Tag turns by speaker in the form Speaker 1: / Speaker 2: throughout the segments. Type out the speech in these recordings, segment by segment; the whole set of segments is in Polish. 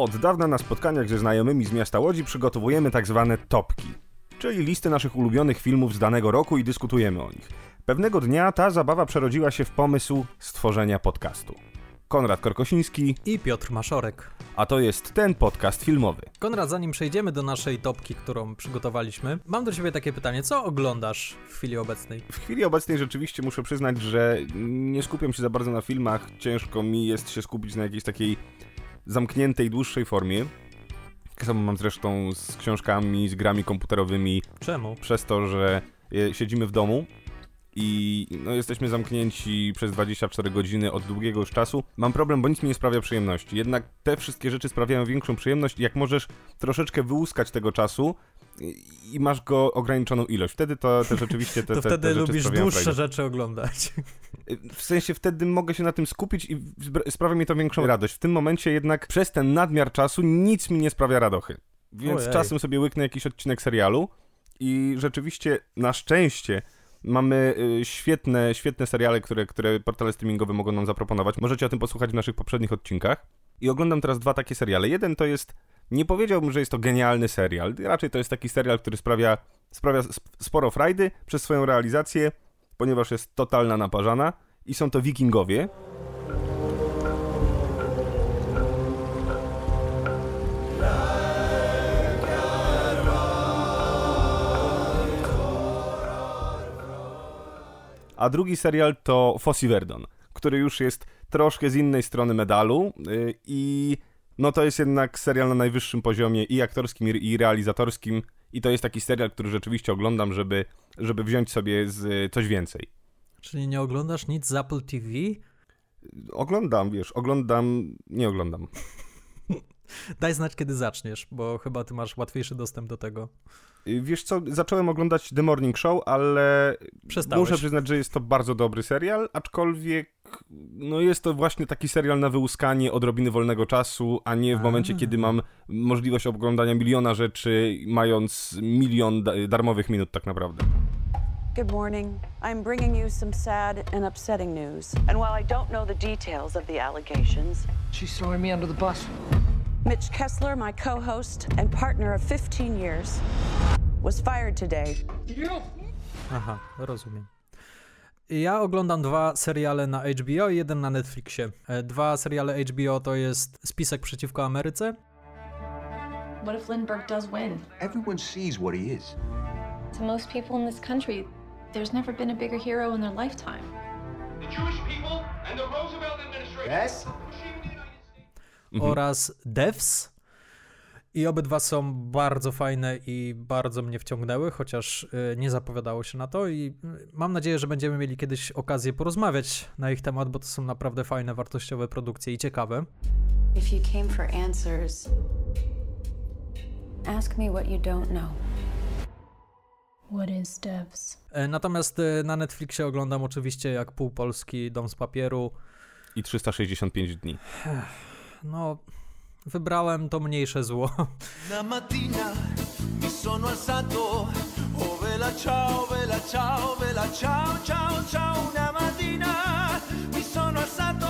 Speaker 1: Od dawna na spotkaniach ze znajomymi z miasta Łodzi przygotowujemy tak zwane topki, czyli listy naszych ulubionych filmów z danego roku i dyskutujemy o nich. Pewnego dnia ta zabawa przerodziła się w pomysł stworzenia podcastu. Konrad Korkosiński,
Speaker 2: I Piotr Maszorek.
Speaker 1: a to jest ten podcast filmowy.
Speaker 2: Konrad, zanim przejdziemy do naszej topki, którą przygotowaliśmy, mam do ciebie takie pytanie. Co oglądasz w chwili obecnej?
Speaker 1: W chwili obecnej rzeczywiście muszę przyznać, że nie skupiam się za bardzo na filmach. Ciężko mi jest się skupić na jakiejś takiej zamkniętej, dłuższej formie. Tak samo mam zresztą z książkami, z grami komputerowymi,
Speaker 2: Czemu?
Speaker 1: przez to, że e, siedzimy w domu i no, jesteśmy zamknięci przez 24 godziny od długiego już czasu. Mam problem, bo nic mi nie sprawia przyjemności. Jednak te wszystkie rzeczy sprawiają większą przyjemność, jak możesz troszeczkę wyłuskać tego czasu i- masz go ograniczoną ilość. Wtedy to, to rzeczywiście te,
Speaker 2: To
Speaker 1: te,
Speaker 2: wtedy
Speaker 1: te rzeczy
Speaker 2: lubisz dłuższe
Speaker 1: frajdę.
Speaker 2: rzeczy oglądać.
Speaker 1: W sensie wtedy mogę się na tym skupić i sprawia mi to większą radość. W tym momencie jednak przez ten nadmiar czasu nic mi nie sprawia radochy. Więc
Speaker 2: Ojej.
Speaker 1: czasem sobie łyknę jakiś odcinek serialu i rzeczywiście na szczęście mamy y, świetne, świetne seriale, które, które portale streamingowe mogą nam zaproponować. Możecie o tym posłuchać w naszych poprzednich odcinkach. I oglądam teraz dwa takie seriale. Jeden to jest, nie powiedziałbym, że jest to genialny serial. Raczej to jest taki serial, który sprawia, sprawia sp- sporo frajdy przez swoją realizację, ponieważ jest totalna naparzana. I są to Wikingowie. A drugi serial to Fossi Verdon, który już jest troszkę z innej strony medalu yy, i no to jest jednak serial na najwyższym poziomie i aktorskim i realizatorskim i to jest taki serial, który rzeczywiście oglądam, żeby, żeby wziąć sobie z coś więcej.
Speaker 2: Czyli nie oglądasz nic z Apple TV?
Speaker 1: Oglądam, wiesz, oglądam, nie oglądam.
Speaker 2: Daj znać, kiedy zaczniesz, bo chyba ty masz łatwiejszy dostęp do tego.
Speaker 1: Y, Wiesz co, zacząłem oglądać The Morning Show, ale
Speaker 2: Przestałeś.
Speaker 1: muszę przyznać, że jest to bardzo dobry serial, aczkolwiek no jest to właśnie taki serial na wyłuskanie odrobiny wolnego czasu, a nie w momencie, kiedy mam możliwość oglądania miliona rzeczy, mając milion da- darmowych minut tak naprawdę.
Speaker 3: Good morning. I'm bringing you some sad and upsetting news. And while I don't know the details of the allegations,
Speaker 4: She's throwing me under the bus.
Speaker 3: Mitch Kessler, my co host and partner of 15 years, was fired today.
Speaker 2: Aha, rozumiem. Ja oglądam dwa seriale na HBO i jeden na Netflixie. E, Dwa seriale HBO to jest Spisek przeciwko Ameryce
Speaker 5: What if Lindbergh does win?
Speaker 6: Everyone sees what he is.
Speaker 5: To most people in this country, there's never been a bigger hero in their lifetime.
Speaker 7: the Jewish people and the Roosevelt administration.
Speaker 6: Yes?
Speaker 1: Mhm.
Speaker 2: oraz Devs. I obydwa są bardzo fajne i bardzo mnie wciągnęły, chociaż y, nie zapowiadało się na to i y, mam nadzieję, że będziemy mieli kiedyś okazję porozmawiać na ich temat, bo to są naprawdę fajne, wartościowe produkcje i ciekawe.
Speaker 8: If you came for answers, ask me what you don't know.
Speaker 5: What is Devs?
Speaker 2: E, Natomiast y, na Netflixie oglądam oczywiście jak pół Polski Dom z papieru.
Speaker 1: I 365 dni.
Speaker 2: No, wybrałem to mniejsze zło.
Speaker 9: Una mattina mi sono alzato, oh vela ciao, vela ciao, vela ciao, ciao, ciao. Una mattina mi sono alzato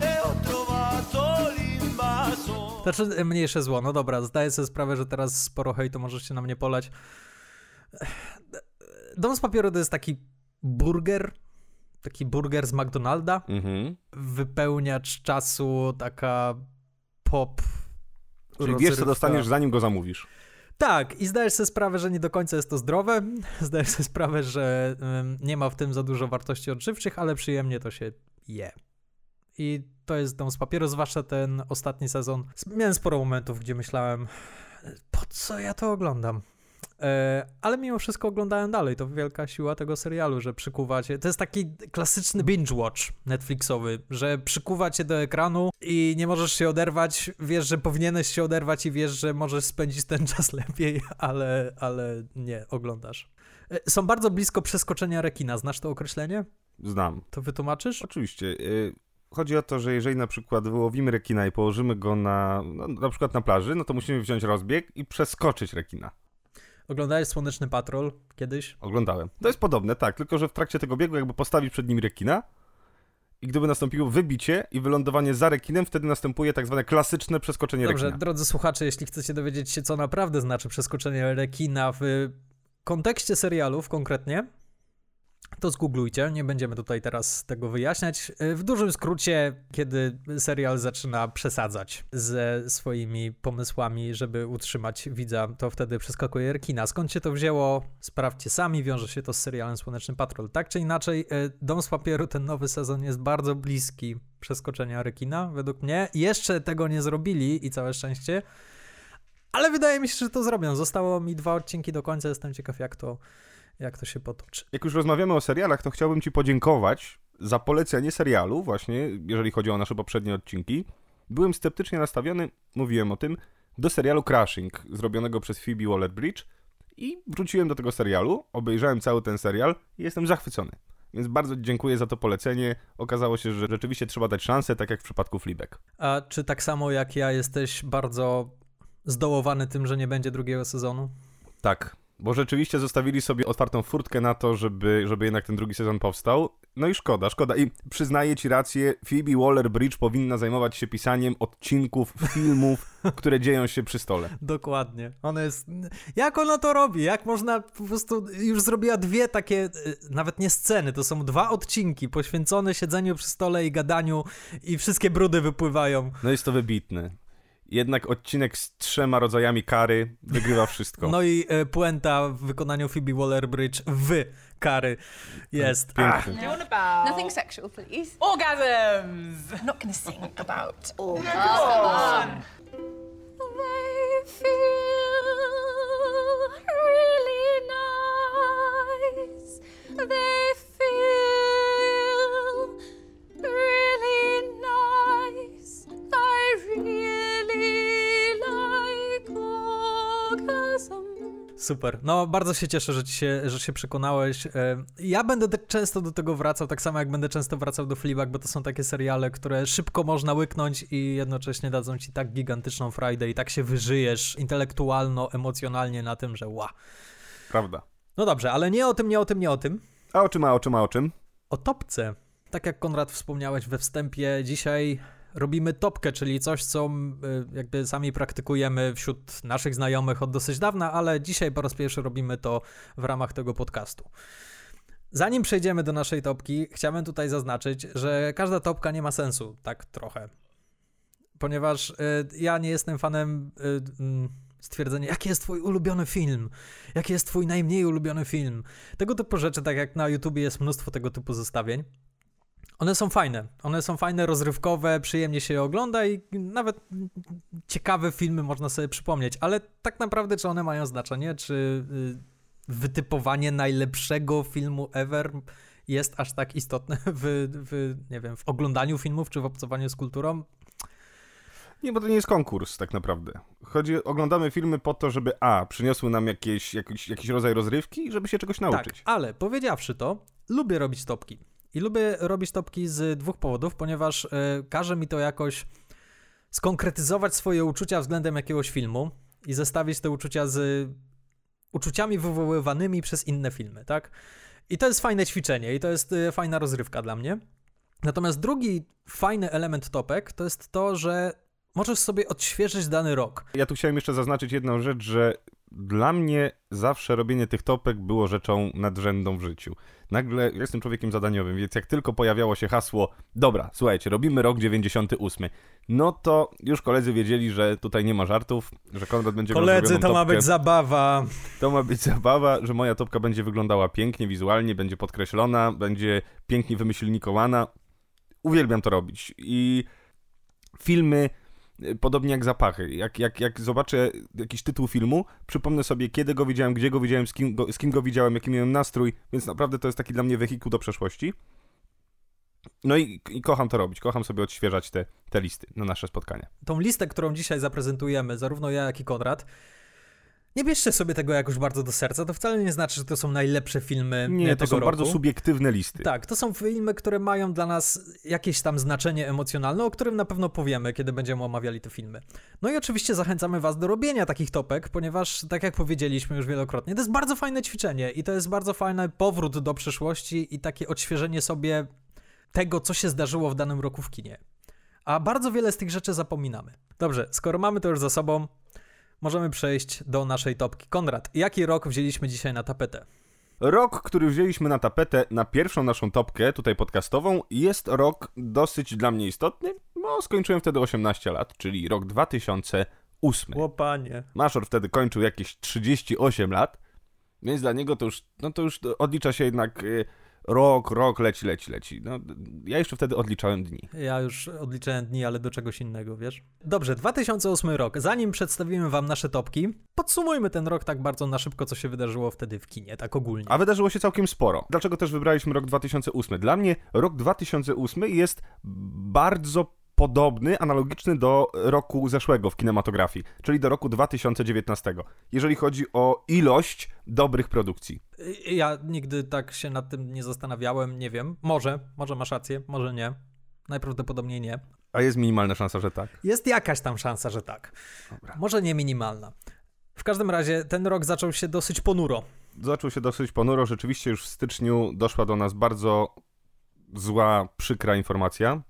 Speaker 9: e ho trovato l'invaso.
Speaker 2: Znaczy e, mniejsze zło, no dobra, zdaję sobie sprawę, że teraz sporo hejtu możecie na mnie polać. Dom z papieru to jest taki burger, taki burger z McDonalda,
Speaker 1: Mhm.
Speaker 2: wypełniacz czasu, taka pop
Speaker 1: Czyli wiesz, co dostaniesz, zanim go zamówisz.
Speaker 2: Tak, i zdajesz sobie sprawę, że nie do końca jest to zdrowe, zdajesz sobie sprawę, że nie ma w tym za dużo wartości odżywczych, ale przyjemnie to się je. I to jest dom z papieru, zwłaszcza ten ostatni sezon. Miałem sporo momentów, gdzie myślałem, po co ja to oglądam? E, ale mimo wszystko oglądałem dalej. To wielka siła tego serialu, że przykuwa cię. To jest taki klasyczny binge watch Netflixowy, że przykuwa cię do ekranu i nie możesz się oderwać. Wiesz, że powinieneś się oderwać i wiesz, że możesz spędzić ten czas lepiej, ale, ale nie, oglądasz. E, Są bardzo blisko przeskoczenia rekina. Znasz to określenie?
Speaker 1: Znam.
Speaker 2: To wytłumaczysz?
Speaker 1: Oczywiście. y, Chodzi o to, że jeżeli na przykład wyłowimy rekina i położymy go na, no, na przykład na plaży, no to musimy wziąć rozbieg i przeskoczyć rekina.
Speaker 2: Oglądałeś Słoneczny Patrol kiedyś?
Speaker 1: Oglądałem. To jest podobne, tak, tylko że w trakcie tego biegu jakby postawić przed nim rekina i gdyby nastąpiło wybicie i wylądowanie za rekinem, wtedy następuje tak zwane klasyczne przeskoczenie
Speaker 2: Dobrze,
Speaker 1: rekina.
Speaker 2: drodzy słuchacze, jeśli chcecie dowiedzieć się, co naprawdę znaczy przeskoczenie rekina w kontekście serialów konkretnie, to zgooglujcie, nie będziemy tutaj teraz tego wyjaśniać. W dużym skrócie, kiedy serial zaczyna przesadzać ze swoimi pomysłami, żeby utrzymać widza, to wtedy przeskakuje rekina. Skąd się to wzięło? Sprawdźcie sami, wiąże się to z serialem Słoneczny Patrol. Tak czy inaczej, e, Dom z Papieru, ten nowy sezon jest bardzo bliski przeskoczenia rekina, według mnie. Jeszcze tego nie zrobili i całe szczęście, ale wydaje mi się, że to zrobią. Zostało mi dwa odcinki do końca, jestem ciekaw jak to jak to się potoczy.
Speaker 1: Jak już rozmawiamy o serialach, to chciałbym Ci podziękować za polecenie serialu, właśnie jeżeli chodzi o nasze poprzednie odcinki. Byłem sceptycznie nastawiony, mówiłem o tym, do serialu Crashing, zrobionego przez Phoebe Waller-Bridge i wróciłem do tego serialu, obejrzałem cały ten serial i jestem zachwycony. Więc bardzo dziękuję za to polecenie. Okazało się, że rzeczywiście trzeba dać szansę, tak jak w przypadku Fleabag.
Speaker 2: A czy tak samo jak ja jesteś bardzo zdołowany tym, że nie będzie drugiego sezonu?
Speaker 1: Tak, bo rzeczywiście zostawili sobie otwartą furtkę na to, żeby, żeby jednak ten drugi sezon powstał. No i szkoda, szkoda. I przyznaję ci rację, Phoebe Waller-Bridge powinna zajmować się pisaniem odcinków filmów, które dzieją się przy stole.
Speaker 2: Dokładnie. Ona jest... Jak ona to robi? Jak można po prostu... Już zrobiła dwie takie, y, nawet nie sceny, to są dwa odcinki poświęcone siedzeniu przy stole i gadaniu i wszystkie brudy wypływają.
Speaker 1: No jest to wybitne jednak odcinek z trzema rodzajami kary wygrywa wszystko.
Speaker 2: No i e, puenta w wykonaniu Phoebe Waller-Bridge w kary jest.
Speaker 1: Piękny.
Speaker 4: Nothing sexual, please.
Speaker 10: Orgasms!
Speaker 4: I'm not gonna sing about orgasms.
Speaker 5: They feel really nice. They feel
Speaker 2: Super. No, bardzo się cieszę, że, ci się, że się przekonałeś. E, Ja będę często do tego wracał, tak samo jak będę często wracał do Fleabag, bo to są takie seriale, które szybko można łyknąć i jednocześnie dadzą ci tak gigantyczną frajdę i tak się wyżyjesz intelektualno, emocjonalnie na tym, że ła.
Speaker 1: Prawda.
Speaker 2: No dobrze, ale nie o tym, nie o tym, nie o tym.
Speaker 1: A o czym, a o czym, a o czym?
Speaker 2: O topce. Tak jak Konrad wspomniałeś we wstępie, dzisiaj robimy topkę, czyli coś, co y, jakby sami praktykujemy wśród naszych znajomych od dosyć dawna, ale dzisiaj po raz pierwszy robimy to w ramach tego podcastu. Zanim przejdziemy do naszej topki, chciałbym tutaj zaznaczyć, że każda topka nie ma sensu, tak trochę. Ponieważ y, ja nie jestem fanem y, mm, stwierdzenia, jaki jest twój ulubiony film, jaki jest twój najmniej ulubiony film. Tego typu rzeczy, tak jak na YouTubie jest mnóstwo tego typu zestawień. One są fajne. One są fajne, rozrywkowe, przyjemnie się je ogląda i nawet ciekawe filmy można sobie przypomnieć, ale tak naprawdę czy one mają znaczenie? Czy y, wytypowanie najlepszego filmu ever jest aż tak istotne w, w, nie wiem, w oglądaniu filmów czy w obcowaniu z kulturą?
Speaker 1: Nie, bo to nie jest konkurs tak naprawdę. Chodzi, oglądamy filmy po to, żeby a, przyniosły nam jakieś, jakiś, jakiś rodzaj rozrywki i żeby się czegoś nauczyć.
Speaker 2: Tak, ale powiedziawszy to, lubię robić topki. I lubię robić topki z dwóch powodów, ponieważ y, każe mi to jakoś skonkretyzować swoje uczucia względem jakiegoś filmu i zestawić te uczucia z uczuciami wywoływanymi przez inne filmy, tak? I to jest fajne ćwiczenie i to jest y, fajna rozrywka dla mnie. Natomiast drugi fajny element topek to jest to, że możesz sobie odświeżyć dany rok.
Speaker 1: Ja tu chciałem jeszcze zaznaczyć jedną rzecz, że dla mnie zawsze robienie tych topek było rzeczą nadrzędną w życiu. Nagle, ja jestem człowiekiem zadaniowym, więc jak tylko pojawiało się hasło, dobra, słuchajcie, robimy rok 98, no to już koledzy wiedzieli, że tutaj nie ma żartów, że Konrad będzie
Speaker 2: Koledzy, to ma
Speaker 1: topkę.
Speaker 2: być zabawa.
Speaker 1: To ma być zabawa, że moja topka będzie wyglądała pięknie, wizualnie, będzie podkreślona, będzie pięknie wymyślnikowana. Uwielbiam to robić. I filmy, podobnie jak zapachy. Jak, jak, jak zobaczę jakiś tytuł filmu, przypomnę sobie, kiedy go widziałem, gdzie go widziałem, z kim go, z kim go widziałem, jaki miałem nastrój, więc naprawdę to jest taki dla mnie wehikuł do przeszłości. No i, i kocham to robić, kocham sobie odświeżać te, te listy na nasze spotkania.
Speaker 2: Tą listę, którą dzisiaj zaprezentujemy, zarówno ja, jak i Konrad, nie bierzcie sobie tego jakoś bardzo do serca. To wcale nie znaczy, że to są najlepsze filmy
Speaker 1: Nie,
Speaker 2: tego
Speaker 1: to są
Speaker 2: roku.
Speaker 1: bardzo subiektywne listy.
Speaker 2: Tak, to są filmy, które mają dla nas jakieś tam znaczenie emocjonalne, o którym na pewno powiemy, kiedy będziemy omawiali te filmy. No i oczywiście zachęcamy Was do robienia takich topek, ponieważ, tak jak powiedzieliśmy już wielokrotnie, to jest bardzo fajne ćwiczenie i to jest bardzo fajny powrót do przeszłości i takie odświeżenie sobie tego, co się zdarzyło w danym roku w kinie. A bardzo wiele z tych rzeczy zapominamy. Dobrze, skoro mamy to już za sobą, możemy przejść do naszej topki. Konrad, jaki rok wzięliśmy dzisiaj na tapetę?
Speaker 1: Rok, który wzięliśmy na tapetę na pierwszą naszą topkę, tutaj podcastową, jest rok dosyć dla mnie istotny, bo skończyłem wtedy 18 lat, czyli rok 2008.
Speaker 2: Łopanie.
Speaker 1: Maszor wtedy kończył jakieś 38 lat, więc dla niego to już, no to już odlicza się jednak y, rok, rok, leci, leci, leci. No, ja jeszcze wtedy odliczałem dni.
Speaker 2: Ja już odliczałem dni, ale do czegoś innego, wiesz? Dobrze, 2008 rok. Zanim przedstawimy wam nasze topki, podsumujmy ten rok tak bardzo na szybko, co się wydarzyło wtedy w kinie, tak ogólnie.
Speaker 1: A wydarzyło się całkiem sporo. Dlaczego też wybraliśmy rok 2008? Dla mnie rok 2008 jest bardzo podobny, analogiczny do roku zeszłego w kinematografii, czyli do roku 2019, jeżeli chodzi o ilość dobrych produkcji.
Speaker 2: Ja nigdy tak się nad tym nie zastanawiałem, nie wiem. Może, może masz rację, może nie. Najprawdopodobniej nie.
Speaker 1: A jest minimalna szansa, że tak.
Speaker 2: Jest jakaś tam szansa, że tak. Dobra. Może nie minimalna. W każdym razie ten rok zaczął się dosyć ponuro.
Speaker 1: Zaczął się dosyć ponuro. Rzeczywiście już w styczniu doszła do nas bardzo zła, przykra informacja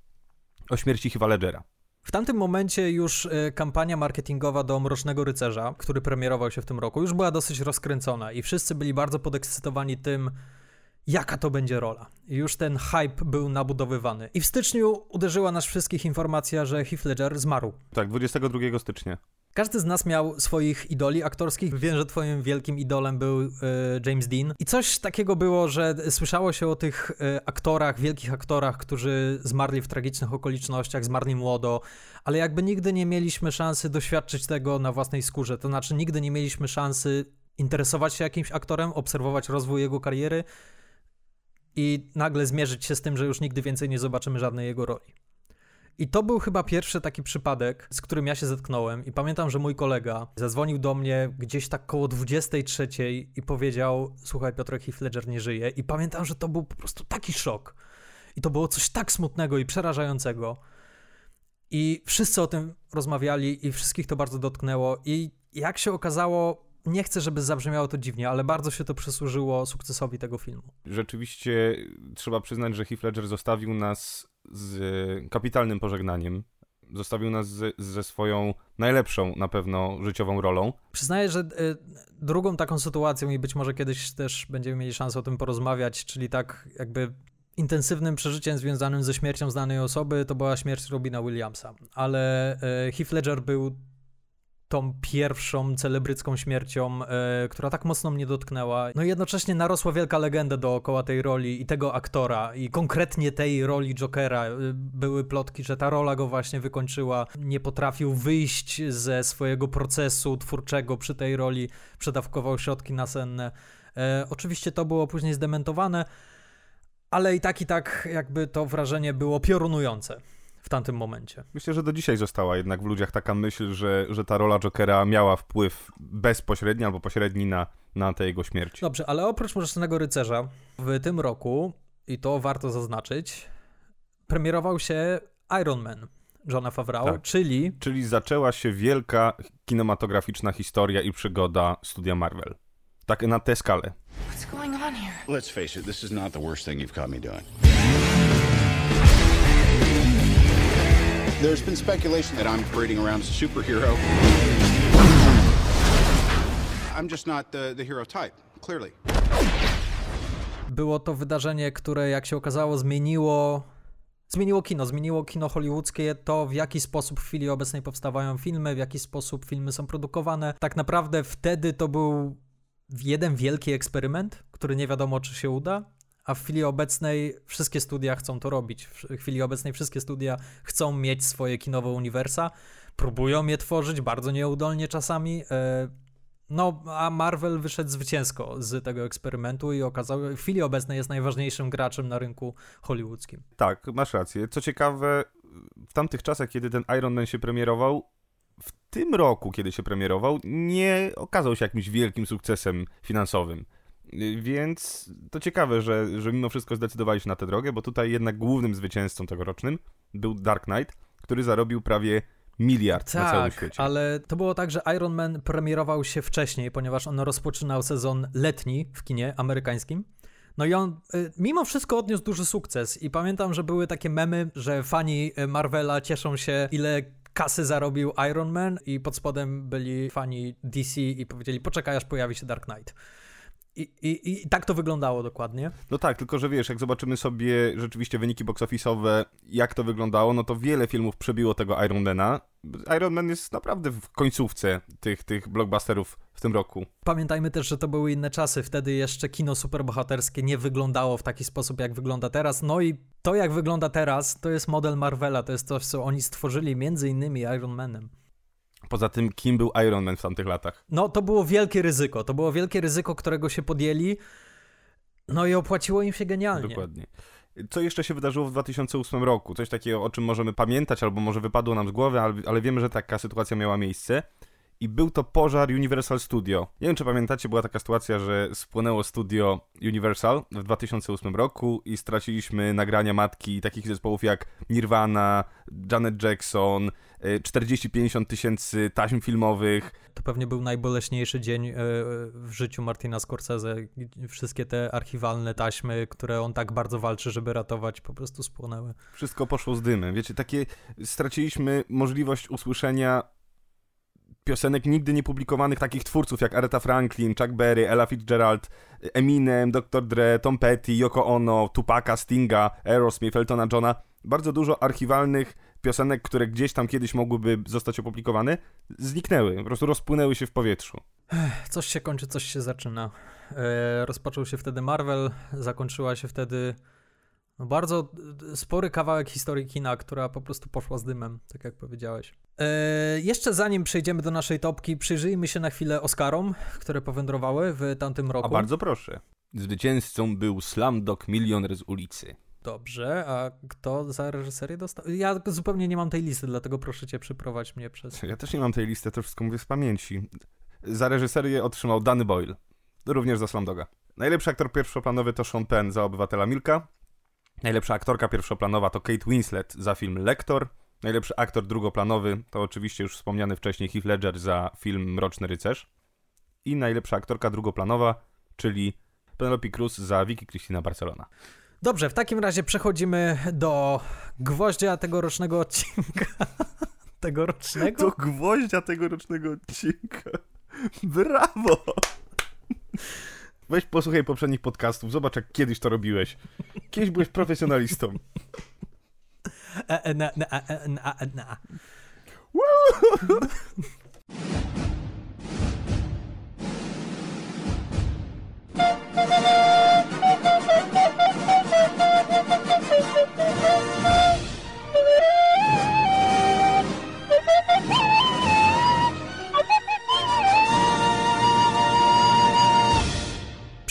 Speaker 1: o śmierci Heath'a Ledgera.
Speaker 2: W tamtym momencie już y, kampania marketingowa do Mrocznego Rycerza, który premierował się w tym roku, już była dosyć rozkręcona i wszyscy byli bardzo podekscytowani tym, jaka to będzie rola. Już ten hype był nabudowywany. I w styczniu uderzyła nas wszystkich informacja, że Heath Ledger zmarł.
Speaker 1: Tak, 22 stycznia.
Speaker 2: Każdy z nas miał swoich idoli aktorskich. Wiem, że twoim wielkim idolem był y, James Dean. I coś takiego było, że słyszało się o tych y, aktorach, wielkich aktorach, którzy zmarli w tragicznych okolicznościach, zmarli młodo, ale jakby nigdy nie mieliśmy szansy doświadczyć tego na własnej skórze. To znaczy, nigdy nie mieliśmy szansy interesować się jakimś aktorem, obserwować rozwój jego kariery i nagle zmierzyć się z tym, że już nigdy więcej nie zobaczymy żadnej jego roli. I to był chyba pierwszy taki przypadek, z którym ja się zetknąłem. I pamiętam, że mój kolega zadzwonił do mnie gdzieś tak koło 23 i powiedział: Słuchaj, Piotrek Heath Ledger nie żyje. I pamiętam, że to był po prostu taki szok. I to było coś tak smutnego i przerażającego. I wszyscy o tym rozmawiali, i wszystkich to bardzo dotknęło. I jak się okazało, nie chcę, żeby zabrzmiało to dziwnie, ale bardzo się to przysłużyło sukcesowi tego filmu.
Speaker 1: Rzeczywiście trzeba przyznać, że Heath Ledger zostawił nas z kapitalnym pożegnaniem. Zostawił nas z, ze swoją najlepszą na pewno życiową rolą.
Speaker 2: Przyznaję, że y, drugą taką sytuacją i być może kiedyś też będziemy mieli szansę o tym porozmawiać, czyli tak jakby intensywnym przeżyciem związanym ze śmiercią znanej osoby, to była śmierć Robina Williamsa. Ale y, Heath Ledger był tą pierwszą celebrycką śmiercią, e, która tak mocno mnie dotknęła. No i jednocześnie narosła wielka legenda dookoła tej roli i tego aktora i konkretnie tej roli Jokera. E, były plotki, że ta rola go właśnie wykończyła. Nie potrafił wyjść ze swojego procesu twórczego przy tej roli, przedawkował środki nasenne. E, oczywiście to było później zdementowane, ale i tak i tak jakby to wrażenie było piorunujące w tamtym momencie.
Speaker 1: Myślę, że do dzisiaj została jednak w ludziach taka myśl, że, że ta rola Jokera miała wpływ bezpośredni albo pośredni na, na tę jego śmierć.
Speaker 2: Dobrze, ale oprócz Mrocznego Rycerza w tym roku, i to warto zaznaczyć, premierował się Iron Man. Johna Favreau, tak. czyli...
Speaker 1: Czyli zaczęła się wielka kinematograficzna historia i przygoda studia Marvel. Tak na tę skalę. What's going on here? Let's face it, this is not the worst thing you've caught me doing. There's been speculation that I'm parading around as a superhero.
Speaker 2: I'm just not the, the hero type, clearly. Było to wydarzenie, które jak się okazało zmieniło zmieniło kino, zmieniło kino hollywoodzkie, to w jaki sposób w chwili obecnej powstawają filmy, w jaki sposób filmy są produkowane. Tak naprawdę wtedy to był jeden wielki eksperyment, który nie wiadomo czy się uda a w chwili obecnej wszystkie studia chcą to robić. W chwili obecnej wszystkie studia chcą mieć swoje kinowe uniwersa, próbują je tworzyć, bardzo nieudolnie czasami. E, no, a Marvel wyszedł zwycięsko z tego eksperymentu i okazał, w chwili obecnej jest najważniejszym graczem na rynku hollywoodzkim.
Speaker 1: Tak, masz rację. Co ciekawe, w tamtych czasach, kiedy ten Iron Man się premierował, w tym roku, kiedy się premierował, nie okazał się jakimś wielkim sukcesem finansowym. Więc to ciekawe, że, że mimo wszystko zdecydowali się na tę drogę, bo tutaj jednak głównym zwycięzcą tegorocznym był Dark Knight, który zarobił prawie miliard
Speaker 2: tak,
Speaker 1: na całym świecie.
Speaker 2: ale to było tak, że Iron Man premierował się wcześniej, ponieważ on rozpoczynał sezon letni w kinie amerykańskim. No i on y, mimo wszystko odniósł duży sukces i pamiętam, że były takie memy, że fani y, Marvela cieszą się ile kasy zarobił Iron Man i pod spodem byli fani DC i powiedzieli poczekaj aż pojawi się Dark Knight. I, i, I tak to wyglądało dokładnie.
Speaker 1: No tak, tylko że wiesz, jak zobaczymy sobie rzeczywiście wyniki box office'owe, jak to wyglądało, no to wiele filmów przebiło tego Ironmana. Iron Man jest naprawdę w końcówce tych, tych blockbusterów w tym roku.
Speaker 2: Pamiętajmy też, że to były inne czasy. Wtedy jeszcze kino superbohaterskie nie wyglądało w taki sposób, jak wygląda teraz. No i to, jak wygląda teraz, to jest model Marvela. To jest coś, co oni stworzyli między innymi Iron Manem.
Speaker 1: Poza tym, kim był Iron Man w tamtych latach?
Speaker 2: No, to było wielkie ryzyko. To było wielkie ryzyko, którego się podjęli. No i opłaciło im się genialnie.
Speaker 1: Dokładnie. Co jeszcze się wydarzyło w 2008 roku? Coś takiego, o czym możemy pamiętać, albo może wypadło nam z głowy, ale, ale wiemy, że taka sytuacja miała miejsce. I był to pożar Universal Studio. Nie wiem, czy pamiętacie, była taka sytuacja, że spłonęło studio Universal w 2008 roku i straciliśmy nagrania matki takich zespołów jak Nirvana, Janet Jackson, 40-50 tysięcy taśm filmowych.
Speaker 2: To pewnie był najboleśniejszy dzień e, w życiu Martina Scorsese. Wszystkie te archiwalne taśmy, które on tak bardzo walczy, żeby ratować, po prostu spłonęły.
Speaker 1: Wszystko poszło z dymem. Wiecie, takie straciliśmy możliwość usłyszenia piosenek nigdy nie publikowanych takich twórców jak Aretha Franklin, Chuck Berry, Ella Fitzgerald, Eminem, Dr. Dre, Tom Petty, Yoko Ono, Tupaca, Stinga, Aerosmith, Eltona Johna. Bardzo dużo archiwalnych piosenek, które gdzieś tam kiedyś mogłyby zostać opublikowane, zniknęły, po prostu rozpłynęły się w powietrzu.
Speaker 2: Coś się kończy, coś się zaczyna. E, rozpoczął się wtedy Marvel, zakończyła się wtedy no bardzo spory kawałek historii kina, która po prostu poszła z dymem, tak jak powiedziałeś. E, jeszcze zanim przejdziemy do naszej topki, przyjrzyjmy się na chwilę Oscarom, które powędrowały w tamtym roku.
Speaker 1: A bardzo proszę. Zwycięzcą był Slumdog Milioner z ulicy.
Speaker 2: Dobrze, a kto za reżyserię dostał? Ja zupełnie nie mam tej listy, dlatego proszę cię przyprowadź mnie przez...
Speaker 1: Ja też nie mam tej listy, to wszystko mówię z pamięci. Za reżyserię otrzymał Danny Boyle, również za Slumdoga. Najlepszy aktor pierwszoplanowy to Sean Penn za Obywatela Milka. Najlepsza aktorka pierwszoplanowa to Kate Winslet za film Lektor. Najlepszy aktor drugoplanowy to oczywiście już wspomniany wcześniej Heath Ledger za film Mroczny Rycerz. I najlepsza aktorka drugoplanowa, czyli Penelope Cruz za Vicky Cristina Barcelona.
Speaker 2: Dobrze, w takim razie przechodzimy do gwoździa tegorocznego odcinka. tegorocznego?
Speaker 1: Do gwoździa tegorocznego odcinka. Brawo! Weź posłuchaj poprzednich podcastów, zobacz jak kiedyś to robiłeś. Kiedyś byłeś profesjonalistą.
Speaker 2: E, e, na, na, e, na, na.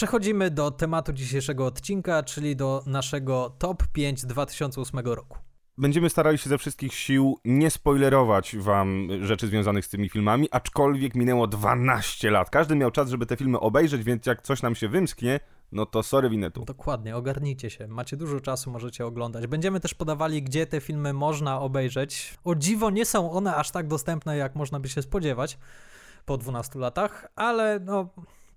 Speaker 2: Przechodzimy do tematu dzisiejszego odcinka, czyli do naszego top 5 2008 roku.
Speaker 1: Będziemy starali się ze wszystkich sił nie spoilerować wam rzeczy związanych z tymi filmami, aczkolwiek minęło 12 lat. Każdy miał czas, żeby te filmy obejrzeć, więc jak coś nam się wymsknie, no to sorry winetu.
Speaker 2: Dokładnie, ogarnijcie się. Macie dużo czasu, możecie oglądać. Będziemy też podawali, gdzie te filmy można obejrzeć. O dziwo, nie są one aż tak dostępne, jak można by się spodziewać po 12 latach, ale no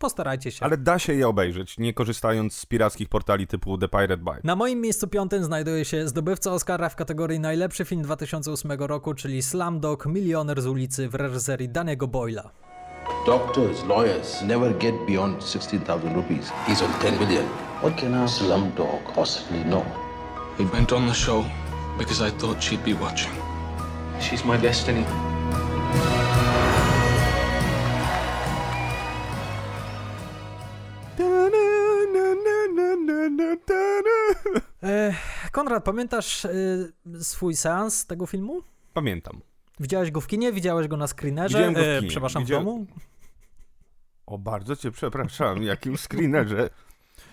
Speaker 2: postarajcie się.
Speaker 1: Ale da się je obejrzeć, nie korzystając z pirackich portali typu The Pirate Bay.
Speaker 2: Na moim miejscu piątym znajduje się zdobywca Oscara w kategorii najlepszy film 2008 roku, czyli Slumdog Milioner z ulicy w reżyserii Daniego Boyla.
Speaker 10: Doctors, lawyers never get beyond 16,000 rupees. He's on 10 million. What can our slumdog possibly know?
Speaker 11: We went on the show because I thought she'd be watching.
Speaker 10: She's my destiny.
Speaker 2: Konrad, pamiętasz e, swój seans tego filmu?
Speaker 1: Pamiętam.
Speaker 2: Widziałeś go w kinie? Widziałeś go na screenerze?
Speaker 1: Widziałem go w kinie.
Speaker 2: E, przepraszam,
Speaker 1: Widzia...
Speaker 2: w domu?
Speaker 1: O, bardzo cię przepraszam, jakim screenerze.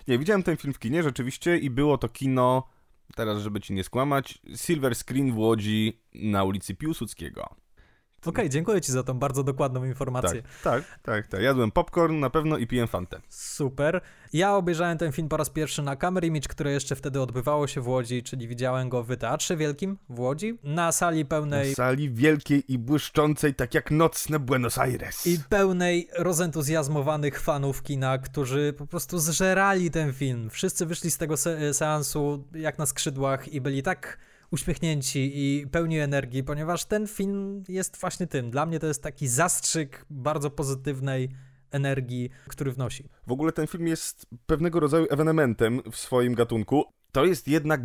Speaker 1: Nie, widziałem ten film w kinie rzeczywiście i było to kino, teraz żeby ci nie skłamać, Silver Screen w Łodzi na ulicy Piłsudskiego.
Speaker 2: Okay, dziękuję ci za tą bardzo dokładną informację.
Speaker 1: Tak, tak, tak, tak. Jadłem popcorn na pewno i piję fantę.
Speaker 2: Super. Ja obejrzałem ten film po raz pierwszy na Camera Image, które jeszcze wtedy odbywało się w Łodzi, czyli widziałem go w Teatrze Wielkim w Łodzi, na sali pełnej...
Speaker 1: Na sali wielkiej i błyszczącej, tak jak nocne Buenos Aires.
Speaker 2: I pełnej rozentuzjazmowanych fanów kina, którzy po prostu zżerali ten film. Wszyscy wyszli z tego se seansu jak na skrzydłach i byli tak uśmiechnięci i pełni energii, ponieważ ten film jest właśnie tym. Dla mnie to jest taki zastrzyk bardzo pozytywnej energii, który wnosi.
Speaker 1: W ogóle ten film jest pewnego rodzaju ewenementem w swoim gatunku. To jest jednak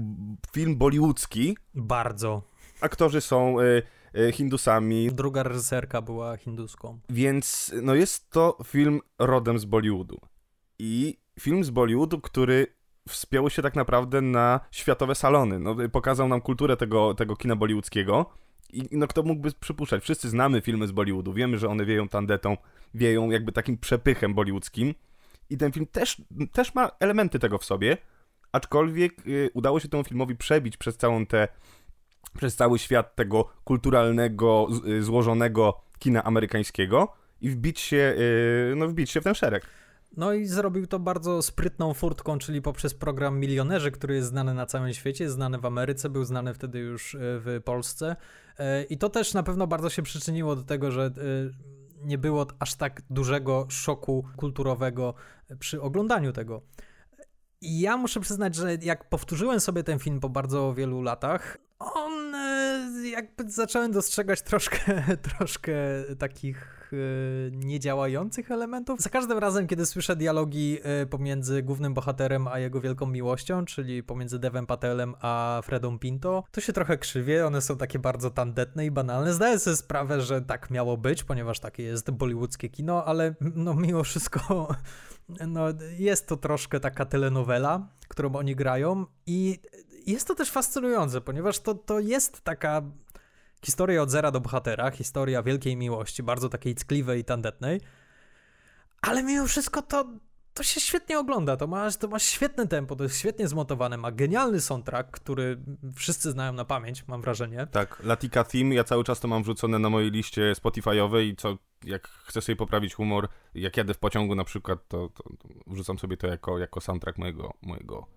Speaker 1: film bollywoodzki.
Speaker 2: Bardzo.
Speaker 1: Aktorzy są y, y, Hindusami.
Speaker 2: Druga reżyserka była hinduską.
Speaker 1: Więc no jest to film rodem z Bollywoodu. I film z Bollywoodu, który wspiął się tak naprawdę na światowe salony. No, pokazał nam kulturę tego, tego kina bollywoodzkiego. I no kto mógłby przypuszczać? Wszyscy znamy filmy z Bollywoodu, wiemy, że one wieją tandetą, wieją jakby takim przepychem bollywoodzkim. I ten film też, też ma elementy tego w sobie, aczkolwiek y, udało się temu filmowi przebić przez całą tę, przez cały świat tego kulturalnego, y, złożonego kina amerykańskiego i wbić się, y, no wbić się w ten szereg.
Speaker 2: No i zrobił to bardzo sprytną furtką, czyli poprzez program Milionerzy, który jest znany na całym świecie, jest znany w Ameryce, był znany wtedy już e, w Polsce. E, I to też na pewno bardzo się przyczyniło do tego, że e, nie było aż tak dużego szoku kulturowego przy oglądaniu tego. I ja muszę przyznać, że jak powtórzyłem sobie ten film po bardzo wielu latach, on jakby zacząłem dostrzegać troszkę, troszkę takich E, niedziałających elementów. Za każdym razem, kiedy słyszę dialogi e, pomiędzy głównym bohaterem a jego wielką miłością, czyli pomiędzy Devem Patelem a Fredą Pinto, to się trochę krzywie, one są takie bardzo tandetne i banalne. Zdaję sobie sprawę, że tak miało być, ponieważ takie jest bollywoodzkie kino, ale no mimo wszystko no, jest to troszkę taka telenowela, którą oni grają i jest to też fascynujące, ponieważ to, to jest taka Historia od zera do bohatera, historia wielkiej miłości, bardzo takiej ckliwej i tandetnej, ale mimo wszystko to, to się świetnie ogląda, to ma, to ma świetne tempo, to jest świetnie zmontowane, ma genialny soundtrack, który wszyscy znają na pamięć, mam wrażenie.
Speaker 1: Tak, Latika Theme, ja cały czas to mam wrzucone na mojej liście Spotify'owej i co, jak chcę sobie poprawić humor, jak jadę w pociągu na przykład, to, to, to wrzucam sobie to jako, jako soundtrack mojego, mojego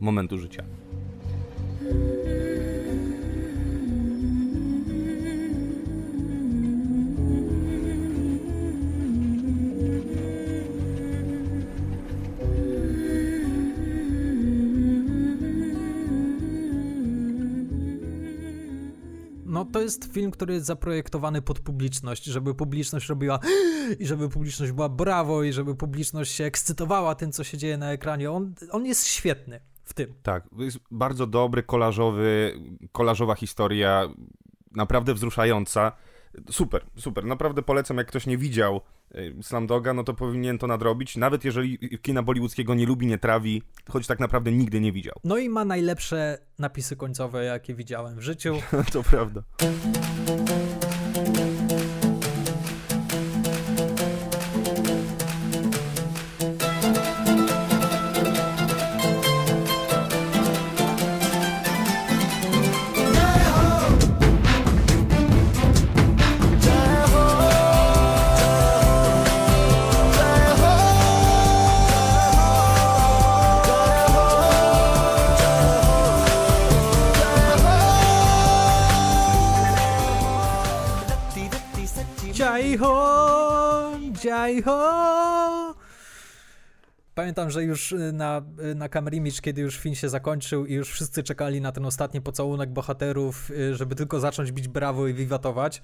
Speaker 1: momentu życia.
Speaker 2: No to jest film, który jest zaprojektowany pod publiczność, żeby publiczność robiła i żeby publiczność była brawo i żeby publiczność się ekscytowała tym, co się dzieje na ekranie. On, on jest świetny w tym.
Speaker 1: Tak, jest bardzo dobry, kolażowy, kolażowa historia, naprawdę wzruszająca. Super, super. Naprawdę polecam, jak ktoś nie widział y, Slamdoga, no to powinien to nadrobić, nawet jeżeli kina bollywoodzkiego nie lubi, nie trawi, choć tak naprawdę nigdy nie widział.
Speaker 2: No i ma najlepsze napisy końcowe, jakie widziałem w życiu.
Speaker 1: to prawda.
Speaker 2: Jai ho! Pamiętam, że już y, na, y, na Camera Image, kiedy już film się zakończył i już wszyscy czekali na ten ostatni pocałunek bohaterów, y, żeby tylko zacząć bić brawo i wiwatować,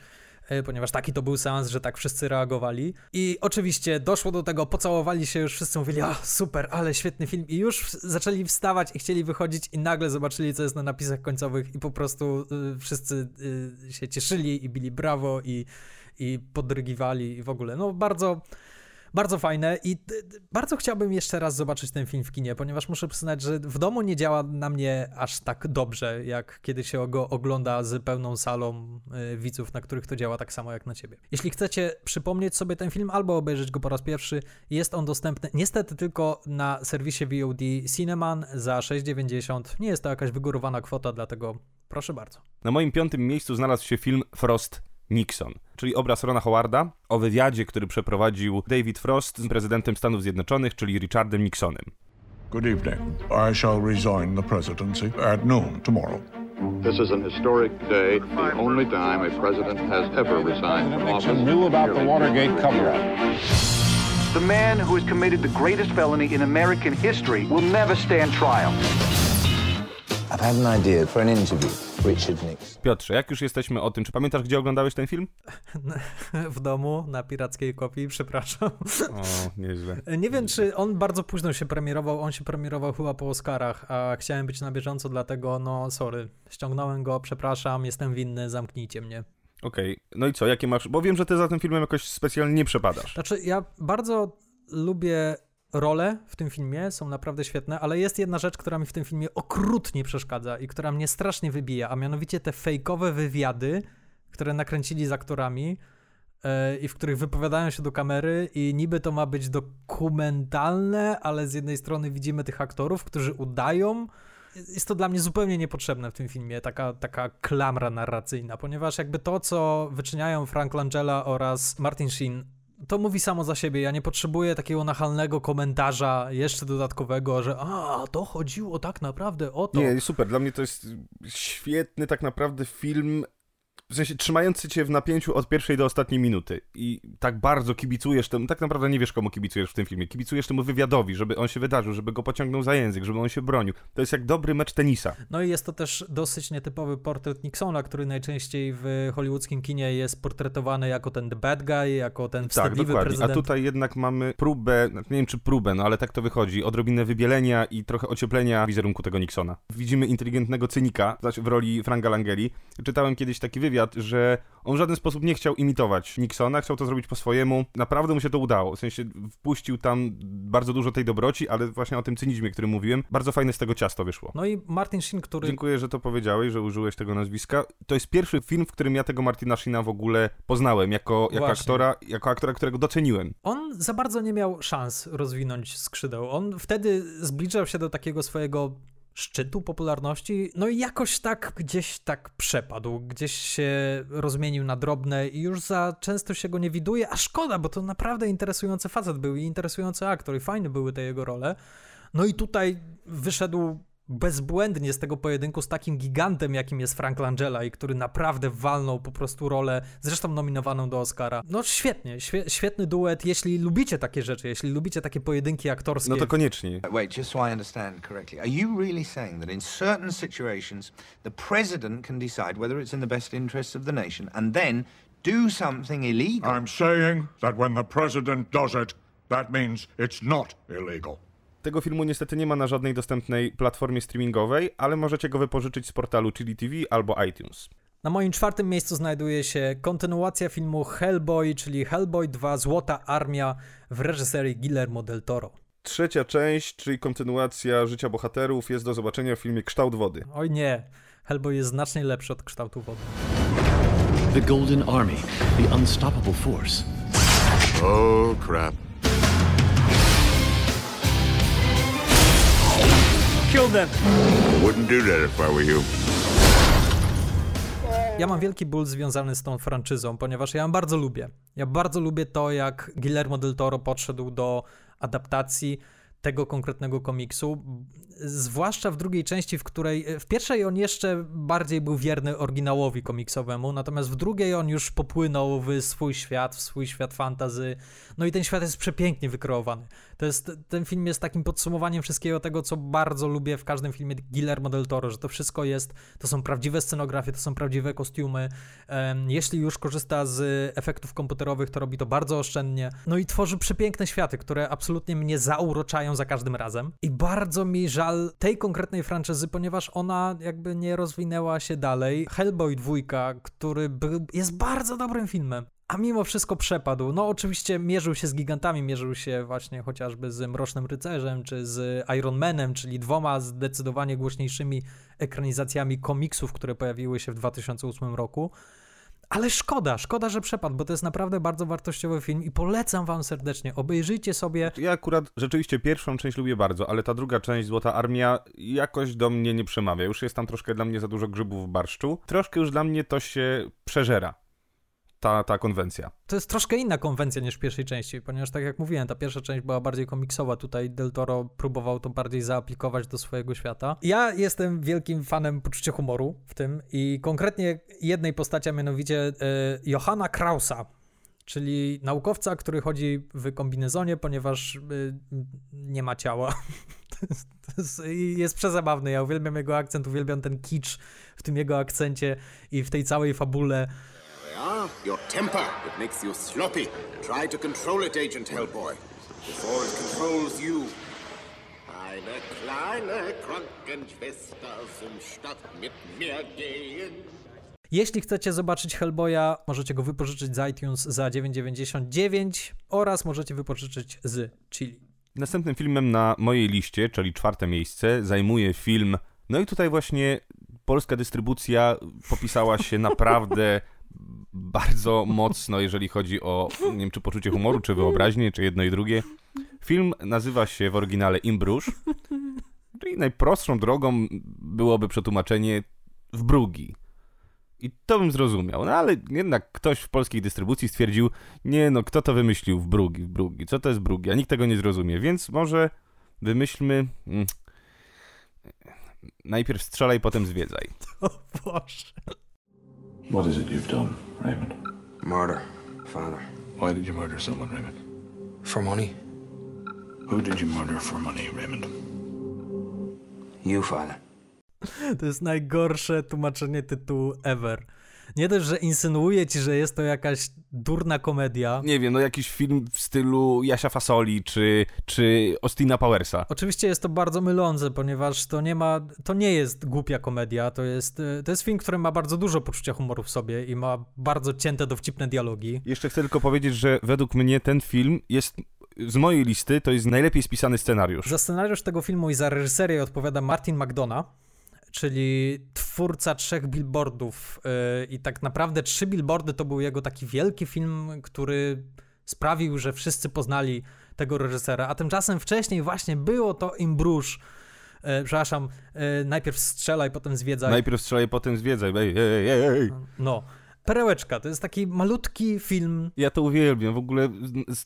Speaker 2: ponieważ taki to był seans, że tak wszyscy reagowali. I oczywiście doszło do tego, pocałowali się już, wszyscy mówili, a super, ale świetny film i już zaczęli wstawać i chcieli wychodzić i nagle zobaczyli, co jest na napisach końcowych i po prostu wszyscy się cieszyli i bili brawo i i podrygiwali i w ogóle. No bardzo, bardzo fajne i bardzo chciałbym jeszcze raz zobaczyć ten film w kinie, ponieważ muszę przyznać, że w domu nie działa na mnie aż tak dobrze, jak kiedy się go ogląda z pełną salą y, widzów, na których to działa tak samo jak na ciebie. Jeśli chcecie przypomnieć sobie ten film albo obejrzeć go po raz pierwszy, jest on dostępny niestety tylko na serwisie VOD Cineman za 6,90. Nie jest to jakaś wygórowana kwota, dlatego proszę bardzo.
Speaker 1: Na moim piątym miejscu znalazł się film Frost Nixon, czyli obraz Rona Howarda o wywiadzie, który przeprowadził David Frost z prezydentem Stanów Zjednoczonych, czyli Richardem Nixonem.
Speaker 12: Good evening. I shall resign the presidency at noon tomorrow.
Speaker 13: This is an historic day, the only time a president has ever resigned from office.
Speaker 14: knew about the Watergate cover-up.
Speaker 15: The man who has committed the greatest felony in American history will never stand trial.
Speaker 10: I've had an idea for an interview. Richard Nixon.
Speaker 1: Piotrze, jak już jesteśmy o tym, czy pamiętasz, gdzie oglądałeś ten film?
Speaker 2: w domu, na pirackiej kopii, przepraszam.
Speaker 1: O, nieźle.
Speaker 2: Nie wiem, czy on bardzo późno się premierował, on się premierował chyba po Oscarach, a chciałem być na bieżąco, dlatego no sorry, ściągnąłem go, przepraszam, jestem winny, zamknijcie mnie.
Speaker 1: Okej, okay. no i co, jakie masz, bo wiem, że ty za tym filmem jakoś specjalnie nie przepadasz.
Speaker 2: Znaczy, ja bardzo lubię role w tym filmie są naprawdę świetne, ale jest jedna rzecz, która mi w tym filmie okrutnie przeszkadza i która mnie strasznie wybija, a mianowicie te fejkowe wywiady, które nakręcili z aktorami yy, i w których wypowiadają się do kamery i niby to ma być dokumentalne, ale z jednej strony widzimy tych aktorów, którzy udają. Jest to dla mnie zupełnie niepotrzebne w tym filmie, taka, taka klamra narracyjna, ponieważ jakby to, co wyczyniają Frank Langella oraz Martin Sheen to mówi samo za siebie. Ja nie potrzebuję takiego nachalnego komentarza jeszcze dodatkowego, że a, to chodziło tak naprawdę o to.
Speaker 1: Nie, super. Dla mnie to jest świetny tak naprawdę film w sensie trzymający cię w napięciu od pierwszej do ostatniej minuty i tak bardzo kibicujesz temu, tak naprawdę nie wiesz komu kibicujesz w tym filmie, kibicujesz temu wywiadowi, żeby on się wydarzył, żeby go pociągnął za język, żeby on się bronił. To jest jak dobry mecz tenisa.
Speaker 2: No i jest to też dosyć nietypowy portret Nixona, który najczęściej w hollywoodzkim kinie jest portretowany jako ten the bad guy, jako ten tak, wstydliwy tak, prezydent.
Speaker 1: A tutaj jednak mamy próbę, nie wiem czy próbę, no ale tak to wychodzi, odrobinę wybielenia i trochę ocieplenia wizerunku tego Nixona. Widzimy inteligentnego cynika znaczy w roli Franka Langeli. Czytałem kiedyś taki wywiad wywiad, że on w żaden sposób nie chciał imitować Nixona, chciał to zrobić po swojemu. Naprawdę mu się to udało. W sensie wpuścił tam bardzo dużo tej dobroci, ale właśnie o tym cynizmie, który mówiłem, bardzo fajne z tego ciasto wyszło.
Speaker 2: No i Martin Sheen, który...
Speaker 1: Dziękuję, że to powiedziałeś, że użyłeś tego nazwiska. To jest pierwszy film, w którym ja tego Martina Sheena w ogóle poznałem, jako, jako aktora, jako aktora, którego doceniłem.
Speaker 2: On za bardzo nie miał szans rozwinąć skrzydeł. On wtedy zbliżał się do takiego swojego szczytu popularności, no i jakoś tak gdzieś tak przepadł, gdzieś się rozmienił na drobne i już za często się go nie widuje, a szkoda, bo to naprawdę interesujący facet był i interesujący aktor i fajne były te jego role. No i tutaj wyszedł bezbłędnie z tego pojedynku z takim gigantem, jakim jest Frank Langella i który naprawdę walnął po prostu rolę, zresztą nominowaną do Oscara. No świetnie, świe świetny duet. Jeśli lubicie takie rzeczy, jeśli lubicie takie pojedynki aktorskie...
Speaker 1: No to koniecznie.
Speaker 6: Wait, just so I understand correctly. Are you really saying that in certain situations the president can decide whether it's in the best interests of the nation and then do something illegal?
Speaker 12: I'm saying that when the president does it, that means it's not illegal.
Speaker 1: Tego filmu niestety nie ma na żadnej dostępnej platformie streamingowej, ale możecie go wypożyczyć z portalu Chili TV albo iTunes.
Speaker 2: Na moim czwartym miejscu znajduje się kontynuacja filmu Hellboy, czyli Hellboy 2 Złota Armia w reżyserii Guillermo del Toro.
Speaker 1: Trzecia część, czyli kontynuacja życia bohaterów, jest do zobaczenia w filmie Kształt Wody.
Speaker 2: Oj nie, Hellboy jest znacznie lepszy od Kształtu Wody.
Speaker 16: The Golden Army, the unstoppable force.
Speaker 12: Oh crap.
Speaker 9: Kill them.
Speaker 12: Wouldn't do that if I were you.
Speaker 2: Ja mam wielki ból związany z tą franczyzą, ponieważ ja ją bardzo lubię. Ja bardzo lubię to, jak Guillermo del Toro podszedł do adaptacji tego konkretnego komiksu, zwłaszcza w drugiej części, w której w pierwszej on jeszcze bardziej był wierny oryginałowi komiksowemu, natomiast w drugiej on już popłynął w swój świat, w swój świat fantazy. No i ten świat jest przepięknie wykreowany. To jest, ten film jest takim podsumowaniem wszystkiego tego, co bardzo lubię w każdym filmie Guillermo del Toro, że to wszystko jest, to są prawdziwe scenografie, to są prawdziwe kostiumy. Um, jeśli już korzysta z efektów komputerowych, to robi to bardzo oszczędnie. No i tworzy przepiękne światy, które absolutnie mnie zauroczają za każdym razem. I bardzo mi żal tej konkretnej franczyzy, ponieważ ona jakby nie rozwinęła się dalej. Hellboy 2, który był, jest bardzo dobrym filmem a mimo wszystko przepadł. No oczywiście mierzył się z gigantami, mierzył się właśnie chociażby z Mrocznym Rycerzem, czy z Iron Manem, czyli dwoma zdecydowanie głośniejszymi ekranizacjami komiksów, które pojawiły się w 2008 roku. Ale szkoda, szkoda, że przepadł, bo to jest naprawdę bardzo wartościowy film i polecam wam serdecznie. Obejrzyjcie sobie.
Speaker 1: Ja akurat rzeczywiście pierwszą część lubię bardzo, ale ta druga część, Złota Armia, jakoś do mnie nie przemawia. Już jest tam troszkę dla mnie za dużo grzybów w barszczu. Troszkę już dla mnie to się przeżera ta, ta konwencja.
Speaker 2: To jest troszkę inna konwencja niż w pierwszej części, ponieważ tak jak mówiłem, ta pierwsza część była bardziej komiksowa, tutaj Del Toro próbował to bardziej zaaplikować do swojego świata. Ja jestem wielkim fanem poczucia humoru w tym i konkretnie jednej postaci, a mianowicie e, Johanna Krausa, czyli naukowca, który chodzi w kombinezonie, ponieważ y, nie ma ciała. To jest, jest przezabawny. Ja uwielbiam jego akcent, uwielbiam ten kicz w tym jego akcencie i w tej całej fabule.
Speaker 17: Ah, your temper. It makes you sloppy. Try to control it, Agent Hellboy, before it controls you. Eine kleine Krankenschwester zum Stadt mit mir gehen.
Speaker 2: Jeśli chcecie zobaczyć Hellboya, możecie go wypożyczyć z iTunes za 9,99 oraz możecie wypożyczyć z Chili.
Speaker 1: Następnym filmem na mojej liście, czyli czwarte miejsce, zajmuje film. No i tutaj właśnie polska dystrybucja popisała się naprawdę bardzo mocno, jeżeli chodzi o, nie wiem, czy poczucie humoru, czy wyobraźnię, czy jedno i drugie. Film nazywa się w oryginale Imbrusz, czyli najprostszą drogą byłoby przetłumaczenie w brugi. I to bym zrozumiał, no ale jednak ktoś w polskiej dystrybucji stwierdził, nie no, kto to wymyślił w brugi, w brugi, co to jest brugi, a nikt tego nie zrozumie, więc może wymyślmy... Mm, najpierw strzelaj, potem zwiedzaj.
Speaker 2: O Boże.
Speaker 10: What is it you've done, Raymond?
Speaker 17: Murder, Father.
Speaker 10: Why did you murder someone, Raymond?
Speaker 17: For money?
Speaker 10: Who did you murder for money, Raymond?
Speaker 17: You, Father.
Speaker 2: To jest najgorsze tłumaczenie tytułu ever. Nie dość, że insynuuje ci, że jest to jakaś durna komedia.
Speaker 1: Nie wiem, no jakiś film w stylu Jasia Fasoli czy, czy Austina Powersa.
Speaker 2: Oczywiście jest to bardzo mylące, ponieważ to nie ma, to nie jest głupia komedia, to jest, to jest film, który ma bardzo dużo poczucia humoru w sobie i ma bardzo cięte, dowcipne dialogi.
Speaker 1: Jeszcze chcę tylko powiedzieć, że według mnie ten film jest z mojej listy to jest najlepiej spisany scenariusz.
Speaker 2: Za scenariusz tego filmu i za reżyserię odpowiada Martin McDonough, czyli twórca trzech billboardów. Yy, I tak naprawdę trzy billboardy to był jego taki wielki film, który sprawił, że wszyscy poznali tego reżysera. A tymczasem wcześniej właśnie było to Imbrusz. Yy, przepraszam, yy, najpierw strzelaj, potem zwiedzaj.
Speaker 1: Najpierw strzelaj, potem zwiedzaj. Ej, ej, ej, ej.
Speaker 2: No. Perełeczka, to jest taki malutki film.
Speaker 1: Ja to uwielbiam. W ogóle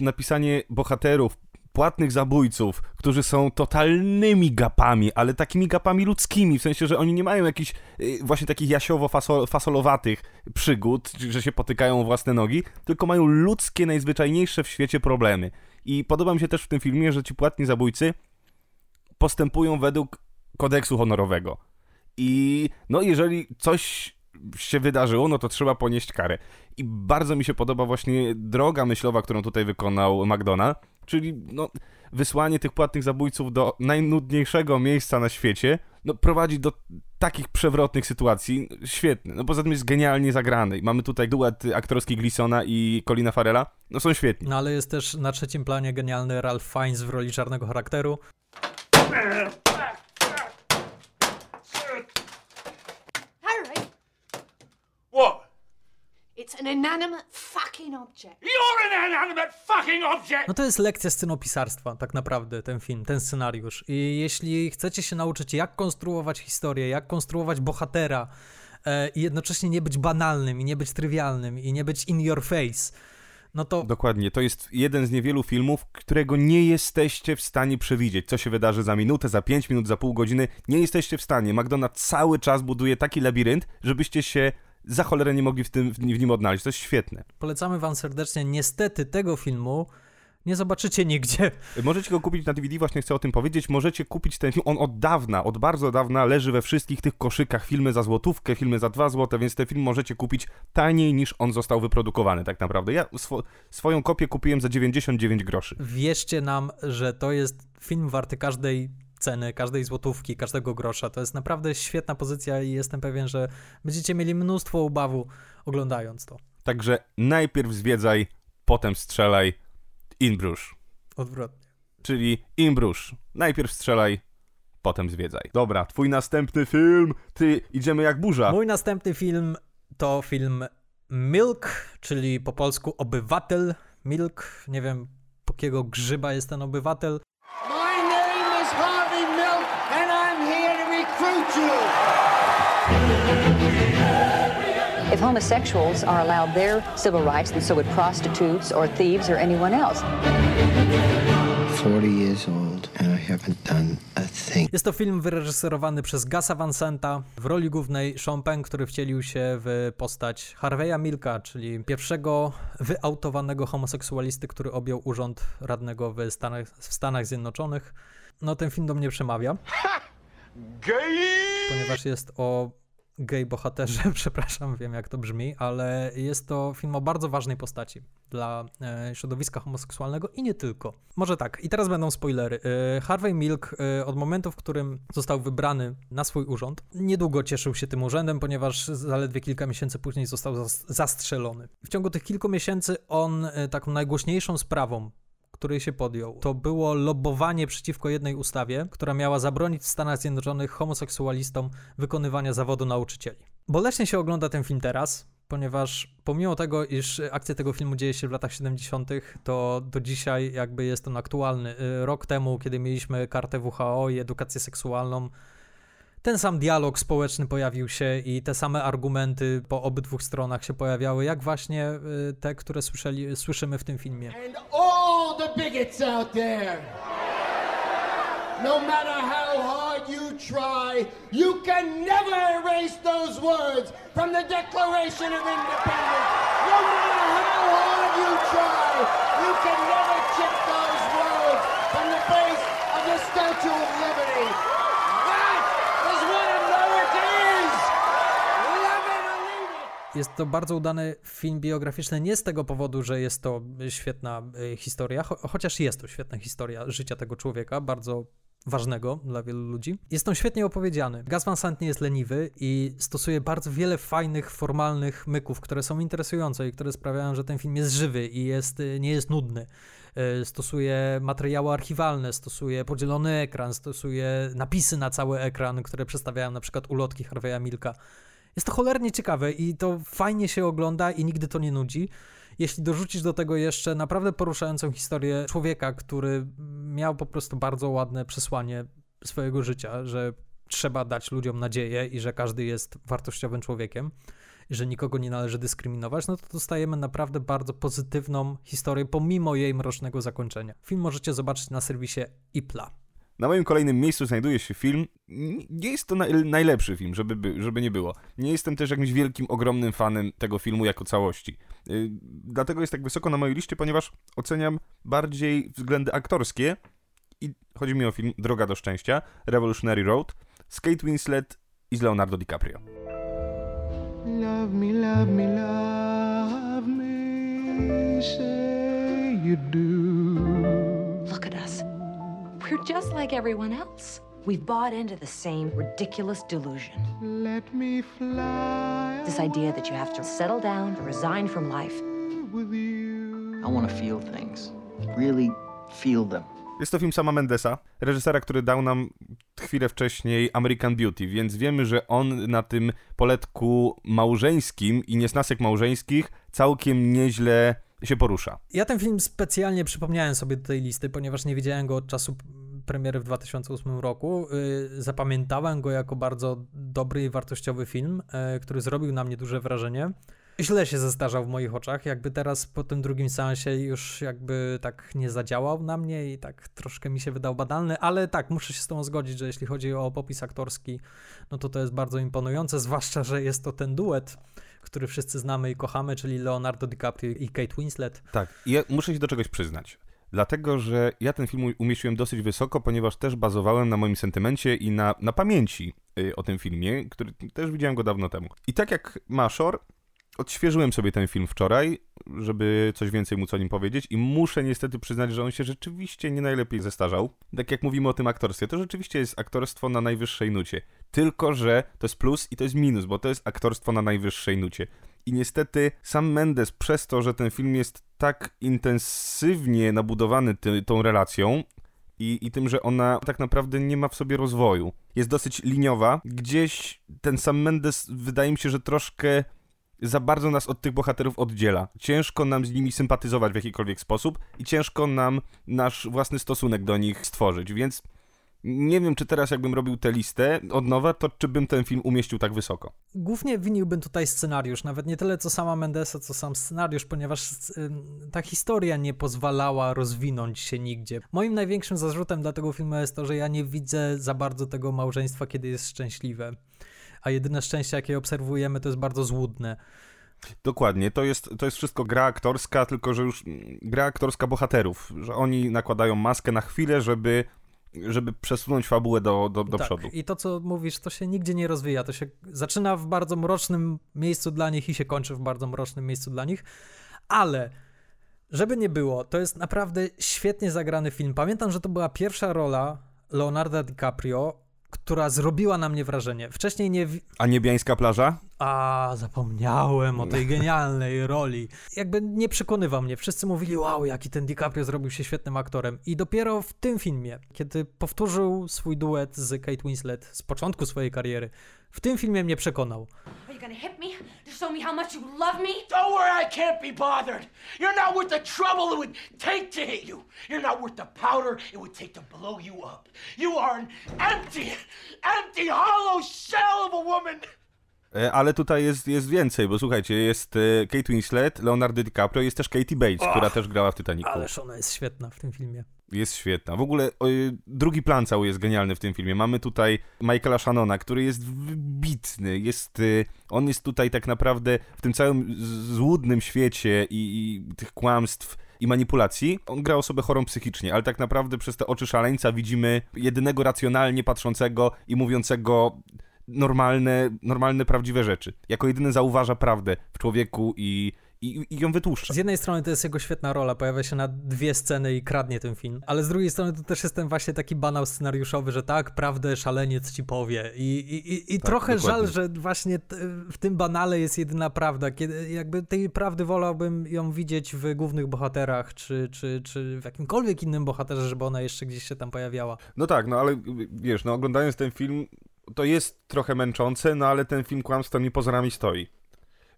Speaker 1: napisanie bohaterów, płatnych zabójców, którzy są totalnymi gapami, ale takimi gapami ludzkimi, w sensie, że oni nie mają jakichś y, właśnie takich jasiowo-fasolowatych przygód, że się potykają o własne nogi, tylko mają ludzkie, najzwyczajniejsze w świecie problemy. I podoba mi się też w tym filmie, że ci płatni zabójcy postępują według kodeksu honorowego. I no, jeżeli coś się wydarzyło, no to trzeba ponieść karę. I bardzo mi się podoba właśnie droga myślowa, którą tutaj wykonał McDonough, czyli no, wysłanie tych płatnych zabójców do najnudniejszego miejsca na świecie, no prowadzi do takich przewrotnych sytuacji. Świetny. No poza tym jest genialnie zagrany. I Mamy tutaj duet aktorski Gleasona i Colina Farrella. No są świetni.
Speaker 2: No ale jest też na trzecim planie genialny Ralph Fiennes w roli czarnego charakteru.
Speaker 4: Harry,
Speaker 7: What?
Speaker 4: It's an inanimate fucking object.
Speaker 7: You're an inanimate fucking object!
Speaker 2: No to jest lekcja scenopisarstwa, tak naprawdę, ten film, ten scenariusz. I jeśli chcecie się nauczyć, jak konstruować historię, jak konstruować bohatera e, i jednocześnie nie być banalnym, i nie być trywialnym, i nie być in your face, no to
Speaker 1: Dokładnie. To jest jeden z niewielu filmów, którego nie jesteście w stanie przewidzieć, co się wydarzy za minutę, za pięć minut, za pół godziny. Nie jesteście w stanie. McDonald cały czas buduje taki labirynt, żebyście się za cholerę nie mogli w, tym, w nim odnaleźć. To jest świetne.
Speaker 2: polecamy wam serdecznie. Niestety tego filmu nie zobaczycie nigdzie.
Speaker 1: Możecie go kupić na DVD, właśnie chcę o tym powiedzieć. Możecie kupić ten film. On od dawna, od bardzo dawna leży we wszystkich tych koszykach. Filmy za złotówkę, filmy za dwa złote, więc ten film możecie kupić taniej niż on został wyprodukowany tak naprawdę. Ja swo swoją kopię kupiłem za 99 groszy.
Speaker 2: Wierzcie nam, że to jest film warty każdej ceny, każdej złotówki, każdego grosza. To jest naprawdę świetna pozycja i jestem pewien, że będziecie mieli mnóstwo ubawu oglądając to.
Speaker 1: Także najpierw zwiedzaj, potem strzelaj. Inbrusz.
Speaker 2: Odwrotnie.
Speaker 1: Czyli Inbrusz. Najpierw strzelaj, potem zwiedzaj. Dobra, twój następny film. Ty, idziemy jak burza.
Speaker 2: Mój następny film to film Milk, czyli po polsku Obywatel. Milk, nie wiem po jakiego grzyba jest ten obywatel.
Speaker 9: My name is Harvey Milk, and I'm here to recruit you.
Speaker 18: If homosexuals are allowed their civil rights, then so would prostitutes or thieves or anyone else.
Speaker 19: 40 years old and I haven't done a thing.
Speaker 2: Jest to film wyreżyserowany przez Gasa Van Senta. W roli głównej Sean Penn, który wcielił się w postać Harveya Milka, czyli pierwszego wyautowanego homoseksualisty, który objął urząd radnego w Stanach, w Stanach Zjednoczonych. No ten film do mnie przemawia. Ponieważ jest o gej bohaterze, przepraszam, wiem jak to brzmi, ale jest to film o bardzo ważnej postaci dla e, środowiska homoseksualnego i nie tylko. Może tak, i teraz będą spoilery. E, Harvey Milk e, od momentu, w którym został wybrany na swój urząd, niedługo cieszył się tym urzędem, ponieważ zaledwie kilka miesięcy później został zas- zastrzelony. W ciągu tych kilku miesięcy on taką najgłośniejszą sprawą której się podjął. To było lobbowanie przeciwko jednej ustawie, która miała zabronić w Stanach Zjednoczonych homoseksualistom wykonywania zawodu nauczycieli. Boleśnie się ogląda ten film teraz, ponieważ pomimo tego, iż akcja tego filmu dzieje się w latach 70., to do dzisiaj jakby jest on aktualny. Y, Rok temu, kiedy mieliśmy kartę WHO i edukację seksualną, ten sam dialog społeczny pojawił się i te same argumenty po obydwu stronach się pojawiały, jak właśnie y, te, które słyszeli, słyszymy w tym filmie.
Speaker 20: And all the bigots out there. No matter how hard you try, you can never erase those words from the Declaration of Independence. No matter how hard you try, you can never chip those words from the base of the Statue of Liberty. That is what America is. Love it or leave it.
Speaker 2: Jest to bardzo udany film biograficzny nie z tego powodu, że jest to świetna y, historia, cho chociaż jest to świetna historia życia tego człowieka, bardzo ważnego dla wielu ludzi. Jest on świetnie opowiedziany. Gus Van Sant nie jest leniwy i stosuje bardzo wiele fajnych, formalnych myków, które są interesujące i które sprawiają, że ten film jest żywy i jest, y, nie jest nudny. Y, Stosuje materiały archiwalne, stosuje podzielony ekran, stosuje napisy na cały ekran, które przedstawiają na przykład ulotki Harveya Milka. Jest to cholernie ciekawe i to fajnie się ogląda i nigdy to nie nudzi. Jeśli dorzucisz do tego jeszcze naprawdę poruszającą historię człowieka, który miał po prostu bardzo ładne przesłanie swojego życia, że trzeba dać ludziom nadzieję i że każdy jest wartościowym człowiekiem że nikogo nie należy dyskryminować, no to dostajemy naprawdę bardzo pozytywną historię, pomimo jej mrocznego zakończenia. Film możecie zobaczyć na serwisie IPLA.
Speaker 1: Na moim kolejnym miejscu znajduje się film. Nie jest to naj- najlepszy film, żeby, by, żeby nie było. Nie jestem też jakimś wielkim, ogromnym fanem tego filmu jako całości. Yy, dlatego jest tak wysoko na mojej liście, ponieważ oceniam bardziej względy aktorskie. I chodzi mi o film Droga do Szczęścia, Revolutionary Road, z Kate Winslet i z Leonardo DiCaprio.
Speaker 9: Love me, love me, love me, say you do.
Speaker 21: Look at us. We're just like everyone else. We've bought into the same ridiculous delusion.
Speaker 9: Let me fly
Speaker 21: This idea that you have to settle down, resign from life.
Speaker 9: with you.
Speaker 22: I want to feel things. Really feel them.
Speaker 1: Jest to film sama Mendesa, reżysera, który dał nam chwilę wcześniej American Beauty, więc wiemy, że on na tym poletku małżeńskim i niesnasek małżeńskich całkiem nieźle się porusza.
Speaker 2: Ja ten film specjalnie przypomniałem sobie do tej listy, ponieważ nie widziałem go od czasu premiery w 2008 roku. Yy, Zapamiętałem go jako bardzo dobry i wartościowy film, yy, który zrobił na mnie duże wrażenie. Źle się zestarzał w moich oczach, jakby teraz po tym drugim seansie już jakby tak nie zadziałał na mnie i tak troszkę mi się wydał badalny, ale tak, muszę się z tobą zgodzić, że jeśli chodzi o popis aktorski, no to to jest bardzo imponujące, zwłaszcza, że jest to ten duet, który wszyscy znamy i kochamy, czyli Leonardo DiCaprio i Kate Winslet.
Speaker 1: Tak, ja muszę się do czegoś przyznać. Dlatego, że ja ten film umieściłem dosyć wysoko, ponieważ też bazowałem na moim sentymencie i na, na pamięci y, o tym filmie, który też widziałem go dawno temu. I tak jak Maszor, odświeżyłem sobie ten film wczoraj, żeby coś więcej móc o nim powiedzieć i muszę niestety przyznać, że on się rzeczywiście nie najlepiej zestarzał. Tak jak mówimy o tym aktorstwie, to rzeczywiście jest aktorstwo na najwyższej nucie. Tylko, że to jest plus i to jest minus, bo to jest aktorstwo na najwyższej nucie. I niestety sam Mendes przez to, że ten film jest tak intensywnie nabudowany ty, tą relacją i, i tym, że ona tak naprawdę nie ma w sobie rozwoju. Jest dosyć liniowa. Gdzieś ten sam Mendes wydaje mi się, że troszkę za bardzo nas od tych bohaterów oddziela. Ciężko nam z nimi sympatyzować w jakikolwiek sposób i ciężko nam nasz własny stosunek do nich stworzyć, więc Nie wiem, czy teraz jakbym robił tę listę od nowa, to czy bym ten film umieścił tak wysoko.
Speaker 2: Głównie winiłbym tutaj scenariusz, nawet nie tyle co sama Mendesa, co sam scenariusz, ponieważ ta historia nie pozwalała rozwinąć się nigdzie. Moim największym zarzutem dla tego filmu jest to, że ja nie widzę za bardzo tego małżeństwa, kiedy jest szczęśliwe. A jedyne szczęście, jakie obserwujemy, to jest bardzo złudne.
Speaker 1: Dokładnie, to jest, to jest wszystko gra aktorska, tylko że już gra aktorska bohaterów, że oni nakładają maskę na chwilę, żeby żeby przesunąć fabułę do, do, do
Speaker 2: tak,
Speaker 1: przodu.
Speaker 2: I to, co mówisz, to się nigdzie nie rozwija. To się zaczyna w bardzo mrocznym miejscu dla nich i się kończy w bardzo mrocznym miejscu dla nich. Ale, żeby nie było, to jest naprawdę świetnie zagrany film. Pamiętam, że to była pierwsza rola Leonardo DiCaprio, która zrobiła na mnie wrażenie. Wcześniej nie.
Speaker 1: A niebiańska plaża?
Speaker 2: A, zapomniałem o tej genialnej roli. Jakby nie przekonywał mnie. Wszyscy mówili, wow, jaki ten DiCaprio zrobił się świetnym aktorem. I dopiero w tym filmie, kiedy powtórzył swój duet z Kate Winslet z początku swojej kariery, w tym filmie mnie przekonał.
Speaker 1: E, ale tutaj jest, jest więcej, bo słuchajcie, jest e, Kate Winslet, Leonardo DiCaprio, jest też Katie Bates,
Speaker 2: Och,
Speaker 1: która też grała w Titanicu.
Speaker 2: Ależ ona jest świetna w tym filmie.
Speaker 1: Jest świetna. W ogóle o, drugi plan cały jest genialny w tym filmie. Mamy tutaj Michaela Shannona, który jest wybitny. Jest, y, on jest tutaj tak naprawdę w tym całym złudnym świecie i, i tych kłamstw i manipulacji. On gra osobę chorą psychicznie, ale tak naprawdę przez te oczy szaleńca widzimy jedynego racjonalnie patrzącego i mówiącego normalne, normalne, prawdziwe rzeczy. Jako jedyny zauważa prawdę w człowieku i, i, i ją wytłuszcza.
Speaker 2: Z jednej strony to jest jego świetna rola, pojawia się na dwie sceny i kradnie ten film, ale z drugiej strony to też jest ten właśnie taki banał scenariuszowy, że tak, prawdę szaleniec ci powie i, i, i
Speaker 1: Tak,
Speaker 2: trochę
Speaker 1: dokładnie.
Speaker 2: żal, że właśnie t- w tym banale jest jedyna prawda, kiedy jakby tej prawdy wolałbym ją widzieć w głównych bohaterach, czy, czy, czy w jakimkolwiek innym bohaterze, żeby ona jeszcze gdzieś się tam pojawiała.
Speaker 1: No tak, no ale wiesz, no oglądając ten film, to jest trochę męczące, no ale ten film kłamstwem i pozorami stoi.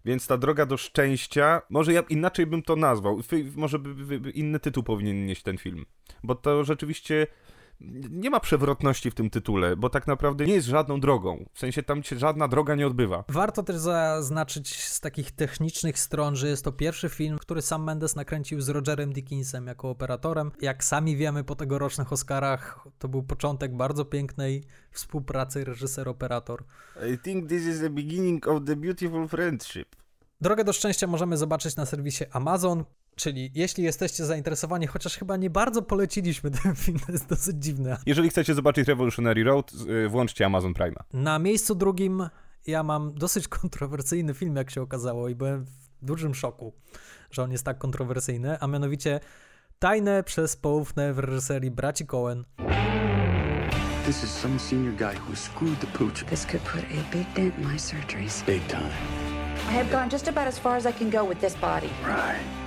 Speaker 1: Więc ta droga do szczęścia, może ja inaczej bym to nazwał, może by, by, by inny tytuł powinien nieść ten film. Bo to rzeczywiście nie ma przewrotności w tym tytule, bo tak naprawdę nie jest żadną drogą. W sensie tam się żadna droga nie odbywa.
Speaker 2: Warto też zaznaczyć z takich technicznych stron, że jest to pierwszy film, który sam Mendes nakręcił z Rogerem Dickinsem jako operatorem. Jak sami wiemy po tegorocznych Oscarach, to był początek bardzo pięknej współpracy reżyser-operator.
Speaker 1: I think this is the beginning of the beautiful friendship.
Speaker 2: Drogę do szczęścia możemy zobaczyć na serwisie Amazon, czyli jeśli jesteście zainteresowani, chociaż chyba nie bardzo poleciliśmy ten film, to jest dosyć dziwne.
Speaker 1: Jeżeli chcecie zobaczyć Revolutionary Road, y, włączcie Amazon Prime.
Speaker 2: Na miejscu drugim ja mam dosyć kontrowersyjny film, jak się okazało, i byłem w dużym szoku, że on jest tak kontrowersyjny, a mianowicie Tajne przez poufne w reżyserii braci Coen.
Speaker 16: This is some senior guy who screwed the pooch.
Speaker 23: This could put a big dent in my surgeries.
Speaker 16: Big time.
Speaker 23: I have gone just about as far as I can go with this body.
Speaker 16: Right.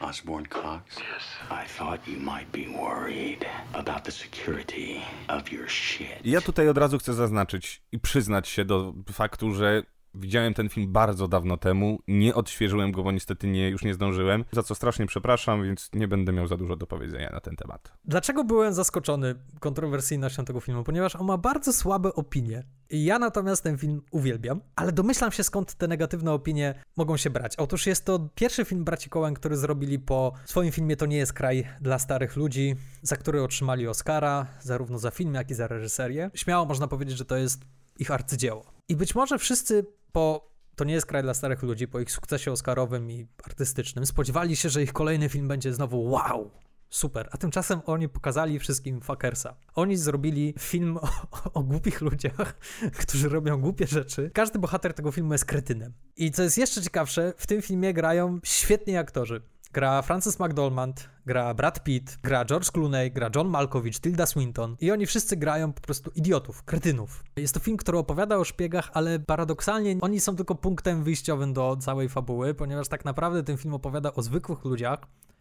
Speaker 16: Osborne Cox? Yes. I thought you might be worried about the security of your shit.
Speaker 1: Ja tutaj od razu chcę zaznaczyć i przyznać się do faktu, że widziałem ten film bardzo dawno temu, nie odświeżyłem go, bo niestety nie, już nie zdążyłem, za co strasznie przepraszam, więc nie będę miał za dużo do powiedzenia na ten temat.
Speaker 2: Dlaczego byłem zaskoczony kontrowersyjnością tego filmu? Ponieważ on ma bardzo słabe opinie. Ja natomiast ten film uwielbiam, ale domyślam się skąd te negatywne opinie mogą się brać. Otóż jest to pierwszy film braci Coen, który zrobili po swoim filmie To nie jest kraj dla starych ludzi, za który otrzymali Oscara, zarówno za film, jak i za reżyserię. Śmiało można powiedzieć, że to jest ich arcydzieło. I być może wszyscy po to nie jest kraj dla starych ludzi, po ich sukcesie oscarowym i artystycznym, spodziewali się, że ich kolejny film będzie znowu wow, super. A tymczasem oni pokazali wszystkim fuckersa. Oni zrobili film o, o głupich ludziach, którzy robią głupie rzeczy. Każdy bohater tego filmu jest kretynem. I co jest jeszcze ciekawsze, w tym filmie grają świetni aktorzy. Gra Francis McDormand, gra Brad Pitt, gra George Clooney, gra John Malkovich, Tilda Swinton i oni wszyscy grają po prostu idiotów, kretynów. Jest to film, który opowiada o szpiegach, ale paradoksalnie oni są tylko punktem wyjściowym do całej fabuły, ponieważ tak naprawdę ten film opowiada o zwykłych ludziach,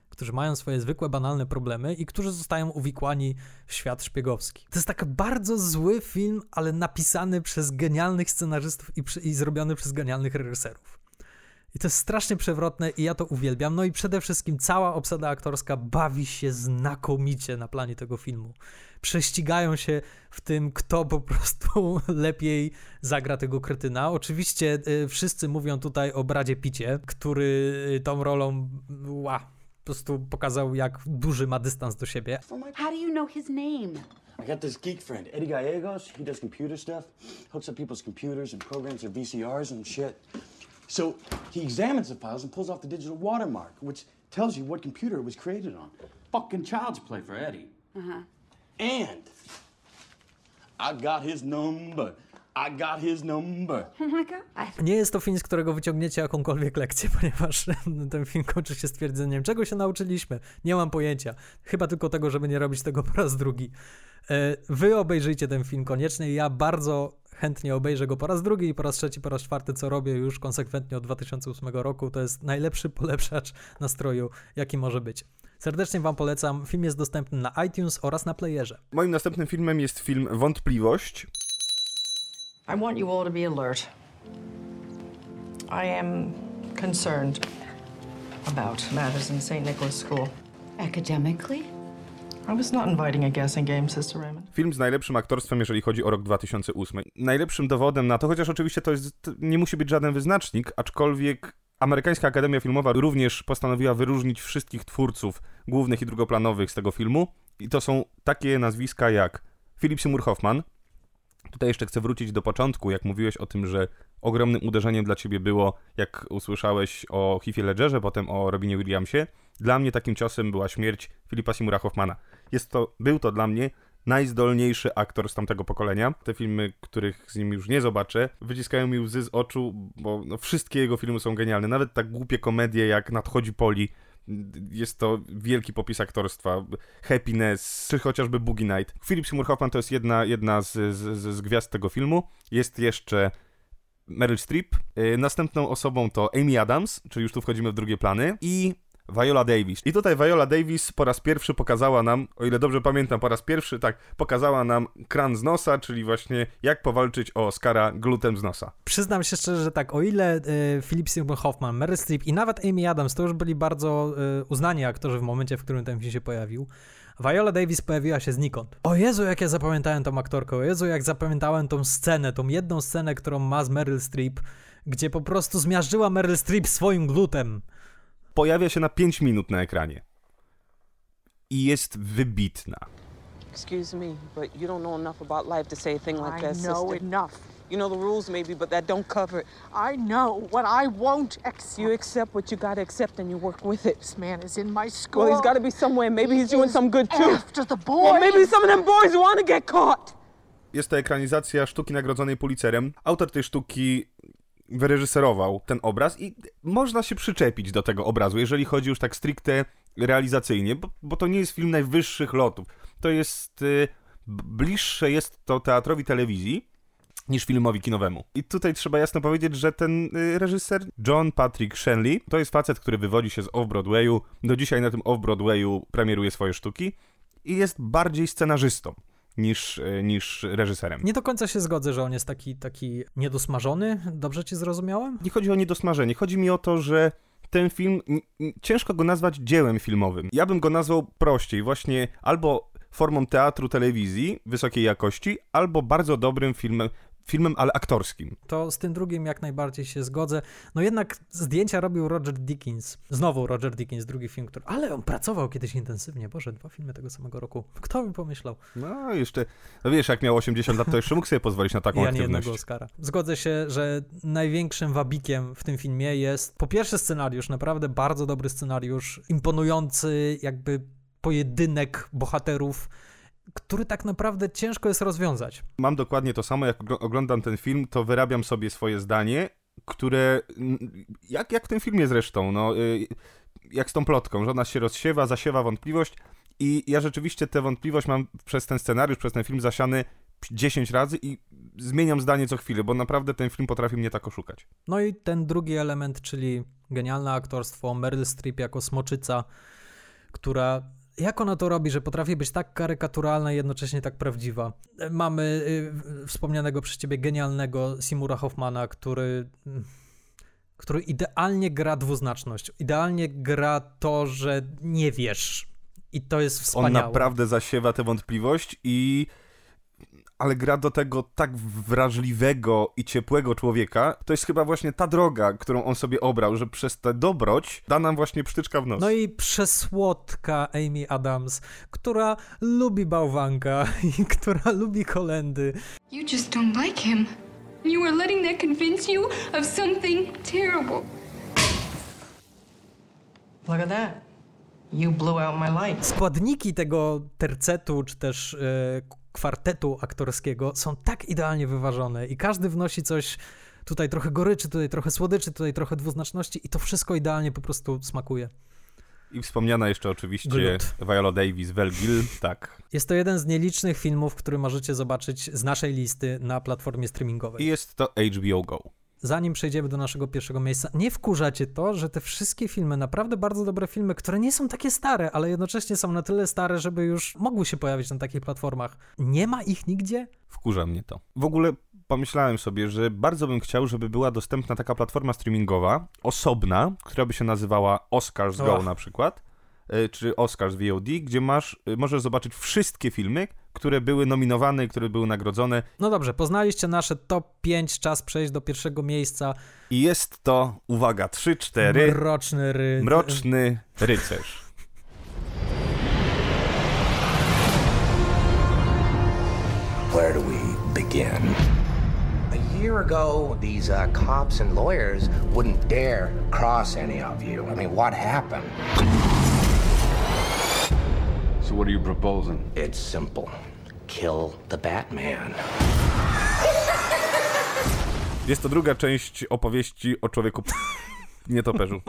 Speaker 2: którzy mają swoje zwykłe, banalne problemy i którzy zostają uwikłani w świat szpiegowski. To jest tak bardzo zły film, ale napisany przez genialnych scenarzystów i, przy, i zrobiony przez genialnych reżyserów. I to jest strasznie przewrotne i ja to uwielbiam. No i przede wszystkim cała obsada aktorska bawi się znakomicie na planie tego filmu. Prześcigają się w tym, kto po prostu lepiej zagra tego kretyna. Oczywiście y, wszyscy mówią tutaj o Bradzie Picie, który y, tą rolą ła, po prostu pokazał, jak duży ma dystans do siebie.
Speaker 24: How do you know his name?
Speaker 25: I got this geek friend, Eddie Gallegos. He does computer stuff, hooks up people's computers and programs their VCRs and shit. So he examines the files and pulls off the digital watermark, which tells you what computer it was created on. Fucking child's play for Eddie.
Speaker 24: Uh-huh.
Speaker 25: And I got his number. I got his number.
Speaker 24: Oh my god.
Speaker 2: Nie jest to film, z którego wyciągniecie jakąkolwiek lekcję, ponieważ ten film kończy się stwierdzeniem, czego się nauczyliśmy. Nie mam pojęcia. Chyba tylko tego, żeby nie robić tego po raz drugi. E, wy obejrzyjcie ten film koniecznie. Ja bardzo chętnie obejrzę go po raz drugi i po raz trzeci, po raz czwarty, co robię już konsekwentnie od 2008 roku. To jest najlepszy polepszacz nastroju, jaki może być. Serdecznie Wam polecam. Film jest dostępny na iTunes oraz na playerze.
Speaker 1: Moim następnym filmem jest film Wątpliwość.
Speaker 26: I want you all to be alert. I am concerned about matters in St. Nicholas School.
Speaker 24: Academically?
Speaker 1: Film z najlepszym aktorstwem, jeżeli chodzi o rok 2008. Najlepszym dowodem na to, chociaż oczywiście to jest, nie musi być żaden wyznacznik, aczkolwiek Amerykańska Akademia Filmowa również postanowiła wyróżnić wszystkich twórców głównych i drugoplanowych z tego filmu. I to są takie nazwiska jak Philip Seymour Hoffman. Tutaj jeszcze chcę wrócić do początku, jak mówiłeś o tym, że ogromnym uderzeniem dla ciebie było, jak usłyszałeś o Heathie Ledgerze, potem o Robinie Williamsie. Dla mnie takim ciosem była śmierć Philipa Seymoura Hoffmana. Jest to, był to dla mnie najzdolniejszy aktor z tamtego pokolenia. Te filmy, których z nim już nie zobaczę, wyciskają mi łzy z oczu, bo no, wszystkie jego filmy są genialne. Nawet tak głupie komedie jak Nadchodzi Poli, jest to wielki popis aktorstwa. Happiness, czy chociażby Boogie Night. Philip Seymour Hoffman to jest jedna, jedna z, z, z gwiazd tego filmu. Jest jeszcze Meryl Streep. Yy, następną osobą to Amy Adams, czyli już tu wchodzimy w drugie plany. I Viola Davis. I tutaj Viola Davis po raz pierwszy pokazała nam, o ile dobrze pamiętam, po raz pierwszy, tak, pokazała nam kran z nosa, czyli właśnie jak powalczyć o Oscara glutem z nosa.
Speaker 2: Przyznam się szczerze, że tak, o ile y, Philip Seymour Hoffman, Meryl Streep i nawet Amy Adams to już byli bardzo y, uznani aktorzy w momencie, w którym ten film się pojawił, Viola Davis pojawiła się znikąd. O Jezu, jak ja zapamiętałem tą aktorkę, o Jezu, jak zapamiętałem tą scenę, tą jedną scenę, którą ma z Meryl Streep, gdzie po prostu zmiażdżyła Meryl Streep swoim glutem
Speaker 1: pojawia się na 5 minut na ekranie. I jest wybitna.
Speaker 27: Excuse me, but you don't know enough about life to say a thing like
Speaker 28: I
Speaker 27: that,
Speaker 28: know
Speaker 27: sister.
Speaker 28: enough.
Speaker 27: You know the rules maybe, but that don't cover it.
Speaker 28: I know what I won't accept.
Speaker 27: You accept what you gotta accept and you work with it.
Speaker 28: This man is in my school.
Speaker 27: Well, he's gotta be somewhere. Maybe
Speaker 28: He
Speaker 27: he's doing some good too.
Speaker 28: After the boys.
Speaker 27: Well, maybe some of them boys wanna get caught.
Speaker 1: Jest to ekranizacja sztuki nagrodzonej Pulitzerem. Autor tej sztuki wyreżyserował ten obraz i można się przyczepić do tego obrazu, jeżeli chodzi już tak stricte realizacyjnie, bo, bo to nie jest film najwyższych lotów. To jest... Y, bliższe jest to teatrowi telewizji, niż filmowi kinowemu. I tutaj trzeba jasno powiedzieć, że ten y, reżyser John Patrick Shanley to jest facet, który wywodzi się z Off-Broadwayu. Do dzisiaj na tym Off-Broadwayu premieruje swoje sztuki i jest bardziej scenarzystą niż, y, niż reżyserem.
Speaker 2: Nie do końca się zgodzę, że on jest taki, taki niedosmażony. Dobrze cię zrozumiałem?
Speaker 1: Nie chodzi o niedosmażenie. Chodzi mi o to, że ten film, ciężko go nazwać dziełem filmowym. Ja bym go nazwał prościej, właśnie albo formą teatru, telewizji wysokiej jakości, albo bardzo dobrym filmem, filmem, ale aktorskim.
Speaker 2: To z tym drugim jak najbardziej się zgodzę. No jednak zdjęcia robił Roger Dickens. Znowu Roger Dickens, drugi film, który... Ale on pracował kiedyś intensywnie. Boże, dwa filmy tego samego roku. Kto by pomyślał?
Speaker 1: No jeszcze, no wiesz, jak miał 80 lat, to jeszcze mógł sobie pozwolić na taką
Speaker 2: ja nie
Speaker 1: aktywność.
Speaker 2: jednego Oscara. Zgodzę się, że największym wabikiem w tym filmie jest po pierwsze scenariusz, naprawdę bardzo dobry scenariusz, imponujący jakby pojedynek bohaterów, który tak naprawdę ciężko jest rozwiązać.
Speaker 1: Mam dokładnie to samo, jak ogl- oglądam ten film, to wyrabiam sobie swoje zdanie, które, jak, jak w tym filmie zresztą, no, y, jak z tą plotką, że ona się rozsiewa, zasiewa wątpliwość i ja rzeczywiście tę wątpliwość mam przez ten scenariusz, przez ten film zasiany 10 razy i zmieniam zdanie co chwilę, bo naprawdę ten film potrafi mnie tak oszukać.
Speaker 2: No i ten drugi element, czyli genialne aktorstwo, Meryl Streep jako smoczyca, która jak ona to robi, że potrafi być tak karykaturalna i jednocześnie tak prawdziwa. Mamy y, wspomnianego przez ciebie genialnego Simura Hoffmana, który mm, który idealnie gra dwuznaczność. Idealnie gra to, że nie wiesz. I to jest wspaniałe.
Speaker 1: On naprawdę zasiewa tę wątpliwość i ale gra do tego tak wrażliwego i ciepłego człowieka, to jest chyba właśnie ta droga, którą on sobie obrał, że przez tę dobroć da nam właśnie psztyczka w nos.
Speaker 2: No i przesłodka Amy Adams, która lubi bałwanka i która lubi kolendy.
Speaker 29: You just don't like him. You were letting that convince you of something terrible.
Speaker 26: Look at that. You blew out my light.
Speaker 2: Składniki tego tercetu, czy też e, kwartetu aktorskiego są tak idealnie wyważone i każdy wnosi coś, tutaj trochę goryczy, tutaj trochę słodyczy, tutaj trochę dwuznaczności i to wszystko idealnie po prostu smakuje.
Speaker 1: I wspomniana jeszcze oczywiście
Speaker 2: Glut.
Speaker 1: Viola Davis, Gil, tak.
Speaker 2: Jest to jeden z nielicznych filmów, który możecie zobaczyć z naszej listy na platformie streamingowej.
Speaker 1: I jest to HBO Go.
Speaker 2: Zanim przejdziemy do naszego pierwszego miejsca, nie wkurzacie to, że te wszystkie filmy, naprawdę bardzo dobre filmy, które nie są takie stare, ale jednocześnie są na tyle stare, żeby już mogły się pojawić na takich platformach. Nie ma ich nigdzie?
Speaker 1: Wkurza mnie to. W ogóle pomyślałem sobie, że bardzo bym chciał, żeby była dostępna taka platforma streamingowa, osobna, która by się nazywała Oscars Go
Speaker 2: Och.
Speaker 1: na przykład, y, czy Oscars VOD, gdzie masz, y, możesz zobaczyć wszystkie filmy, które były nominowane i które były nagrodzone.
Speaker 2: No dobrze, poznaliście nasze top 5, czas przejść do pierwszego miejsca.
Speaker 1: I jest to, uwaga, 3-4.
Speaker 2: Mroczny ry...
Speaker 1: Mroczny rycerz.
Speaker 30: Where do we begin? A year ago, these uh, cops and lawyers wouldn't dare cross any of you. I mean, what happened?
Speaker 10: So, what are you proposing?
Speaker 30: It's simple kill the Batman.
Speaker 1: Jest to druga część opowieści o człowieku nietoperzu.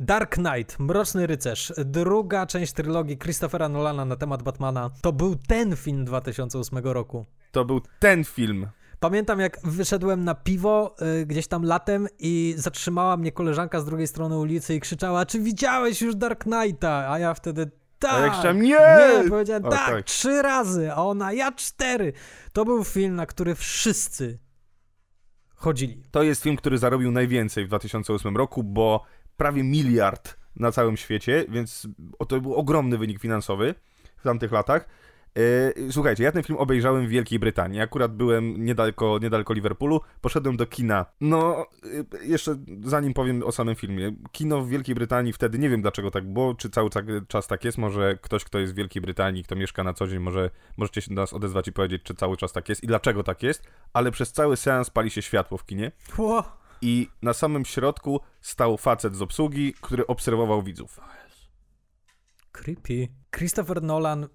Speaker 2: Dark Knight, Mroczny Rycerz, druga część trylogii Christophera Nolana na temat Batmana. To był ten film 2008 roku.
Speaker 1: To był ten film.
Speaker 2: Pamiętam, jak wyszedłem na piwo y, gdzieś tam latem i zatrzymała mnie koleżanka z drugiej strony ulicy i krzyczała, czy widziałeś już Dark Knighta? A ja wtedy, tak!
Speaker 1: A ja krzyczałem, nie!
Speaker 2: Nie, powiedziałem,
Speaker 1: O,
Speaker 2: tak,
Speaker 1: tak.
Speaker 2: trzy razy, a ona, ja cztery. To był film, na który wszyscy chodzili.
Speaker 1: To jest film, który zarobił najwięcej w 2008 roku, bo prawie miliard na całym świecie, więc to był ogromny wynik finansowy w tamtych latach. Yy, słuchajcie, ja ten film obejrzałem w Wielkiej Brytanii. Akurat byłem niedaleko, niedaleko Liverpoolu. Poszedłem do kina. No, yy, jeszcze zanim powiem o samym filmie. Kino w Wielkiej Brytanii wtedy, nie wiem dlaczego tak było, czy cały czas tak jest. Może ktoś, kto jest w Wielkiej Brytanii, kto mieszka na co dzień, może możecie się do nas odezwać i powiedzieć, czy cały czas tak jest i dlaczego tak jest. Ale przez cały seans pali się światło w kinie. I na samym środku stał facet z obsługi, który obserwował widzów.
Speaker 2: Creepy. Christopher Nolan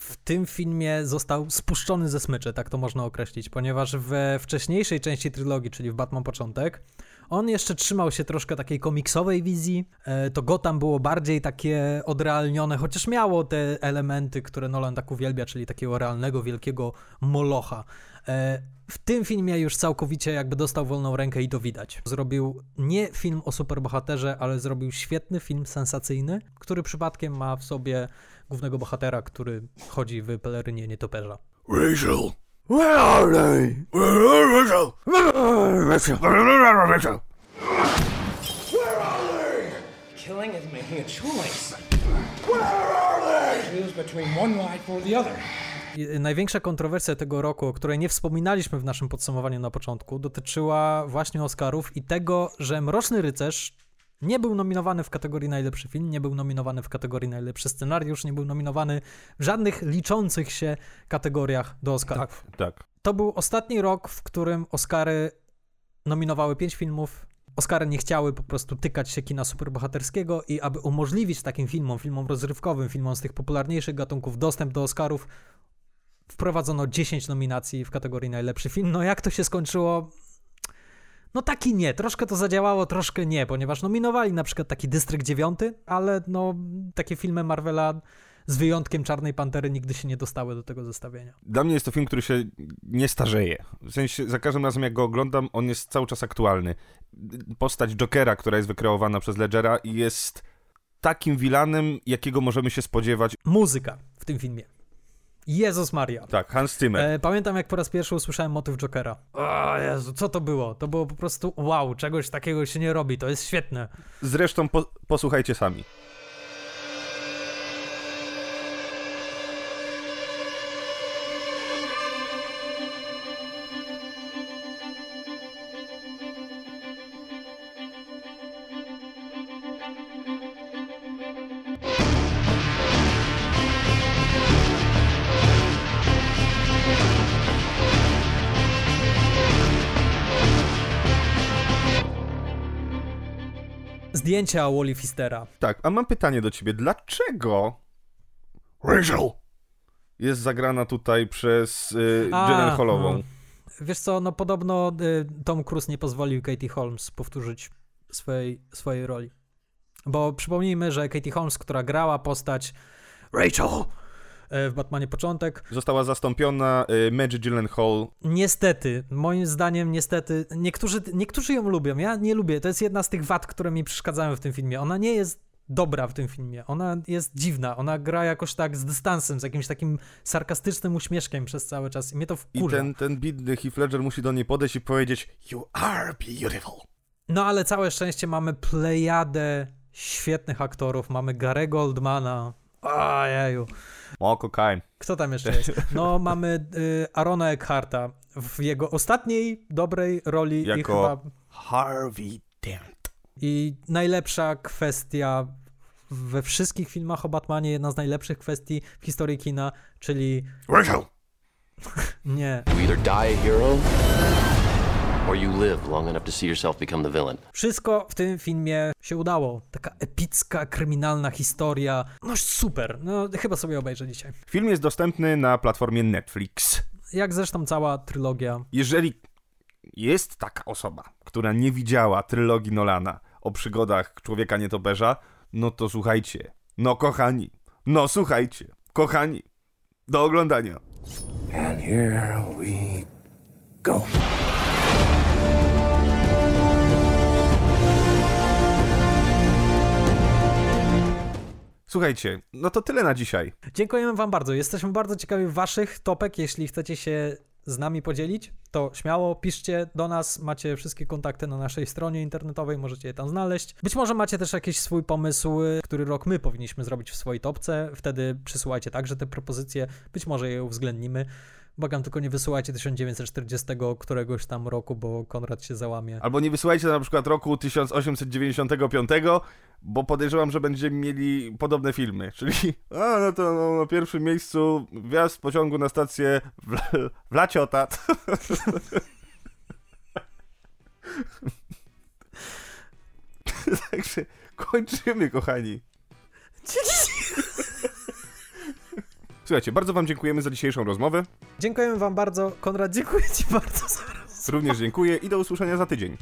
Speaker 2: w tym filmie został spuszczony ze smyczy, tak to można określić, ponieważ we wcześniejszej części trylogii, czyli w Batman Początek, on jeszcze trzymał się troszkę takiej komiksowej wizji. E, To Gotham było bardziej takie odrealnione, chociaż miało te elementy, które Nolan tak uwielbia, czyli takiego realnego, wielkiego molocha. E, W tym filmie już całkowicie jakby dostał wolną rękę i to widać. Zrobił nie film o superbohaterze, ale zrobił świetny film sensacyjny, który przypadkiem ma w sobie głównego bohatera, który chodzi w pelerynie nietoperza.
Speaker 9: Rachel! Where are they? Where are Rachel? Rachel! Rachel!
Speaker 20: Where are they?
Speaker 31: Killing is making a choice.
Speaker 20: Where are they?
Speaker 31: Choose between one life or the other.
Speaker 2: Największa kontrowersja tego roku, o której nie wspominaliśmy w naszym podsumowaniu na początku, dotyczyła właśnie Oscarów i tego, że Mroczny Rycerz nie był nominowany w kategorii najlepszy film, nie był nominowany w kategorii najlepszy scenariusz, nie był nominowany w żadnych liczących się kategoriach do Oscarów.
Speaker 1: Tak.
Speaker 2: To był ostatni rok, w którym Oscary nominowały pięć filmów. Oscary nie chciały po prostu tykać się kina superbohaterskiego i aby umożliwić takim filmom, filmom rozrywkowym, filmom z tych popularniejszych gatunków dostęp do Oscarów, wprowadzono 10 nominacji w kategorii najlepszy film. No jak to się skończyło? No taki nie, troszkę to zadziałało, troszkę nie, ponieważ nominowali na przykład taki Dystrykt 9, ale no takie filmy Marvela z wyjątkiem Czarnej Pantery nigdy się nie dostały do tego zestawienia.
Speaker 1: Dla mnie jest to film, który się nie starzeje. W sensie, za każdym razem jak go oglądam, on jest cały czas aktualny. Postać Jokera, która jest wykreowana przez Ledgera jest takim vilanem, jakiego możemy się spodziewać.
Speaker 2: Muzyka w tym filmie. Jezus Maria.
Speaker 1: Tak, Hans Zimmer.
Speaker 2: E, pamiętam, jak po raz pierwszy usłyszałem motyw Jokera. O Jezu, co to było? To było po prostu wow, czegoś takiego się nie robi, to jest świetne.
Speaker 1: Zresztą po, posłuchajcie sami.
Speaker 2: Zdjęcia Wally Fistera.
Speaker 1: Tak, a mam pytanie do ciebie. Dlaczego Rachel jest zagrana tutaj przez y,
Speaker 2: A,
Speaker 1: Gyllenhaalową?
Speaker 2: no. Wiesz co, no podobno y, Tom Cruise nie pozwolił Katie Holmes powtórzyć swojej, swojej roli. Bo przypomnijmy, że Katie Holmes, która grała postać Rachel w Batmanie Początek,
Speaker 1: Została zastąpiona y, Maggie Gyllenhaal.
Speaker 2: niestety, moim zdaniem niestety, niektórzy, niektórzy ją lubią, ja nie lubię, to jest jedna z tych wad, które mi przeszkadzają w tym filmie. Ona nie jest dobra w tym filmie, ona jest dziwna, ona gra jakoś tak z dystansem, z jakimś takim sarkastycznym uśmieszkiem przez cały czas i mnie to
Speaker 1: I
Speaker 2: wkurza.
Speaker 1: ten, ten bidny Heath Ledger musi do niej podejść i powiedzieć You are beautiful.
Speaker 2: No ale całe szczęście mamy plejadę świetnych aktorów. Mamy Garego Oldmana. Ojeju.
Speaker 1: O, kokain.
Speaker 2: Kto tam jeszcze jest? No mamy y, Arona Eckharta w jego ostatniej dobrej roli. i
Speaker 1: Jako
Speaker 2: chyba...
Speaker 1: Harvey Dent.
Speaker 2: I najlepsza kwestia we wszystkich filmach o Batmanie, jedna z najlepszych kwestii w historii kina, czyli...
Speaker 1: Rachel!
Speaker 2: Nie.
Speaker 32: You either die a hero, or you live long enough to see yourself become the villain.
Speaker 2: Wszystko w tym filmie się udało. Taka epicka, kryminalna historia. No super. No chyba sobie obejrzę dzisiaj.
Speaker 1: Film jest dostępny na platformie Netflix.
Speaker 2: Jak zresztą cała trylogia.
Speaker 1: Jeżeli jest taka osoba, która nie widziała trylogii Nolana o przygodach człowieka nietoperza, no to słuchajcie. No kochani. No słuchajcie. Kochani. Do oglądania.
Speaker 10: And here we go.
Speaker 1: Słuchajcie, no to tyle na dzisiaj.
Speaker 2: Dziękujemy Wam bardzo. Jesteśmy bardzo ciekawi Waszych topek. Jeśli chcecie się z nami podzielić, to śmiało piszcie do nas. Macie wszystkie kontakty na naszej stronie internetowej, możecie je tam znaleźć. Być może macie też jakiś swój pomysł, który rok my powinniśmy zrobić w swojej topce. Wtedy przysyłajcie także te propozycje. Być może je uwzględnimy. Błagam, tylko nie wysyłajcie 1940 któregoś tam roku, bo Konrad się załamie.
Speaker 1: Albo nie wysyłajcie na przykład roku 1895, bo podejrzewam, że będziemy mieli podobne filmy. Czyli, a no to no, na pierwszym miejscu wjazd pociągu na stację w, w Laciota. Także kończymy, kochani. Słuchajcie, bardzo Wam dziękujemy za dzisiejszą rozmowę.
Speaker 2: Dziękujemy Wam bardzo. Konrad, dziękuję Ci bardzo za
Speaker 1: Również dziękuję i do usłyszenia za tydzień.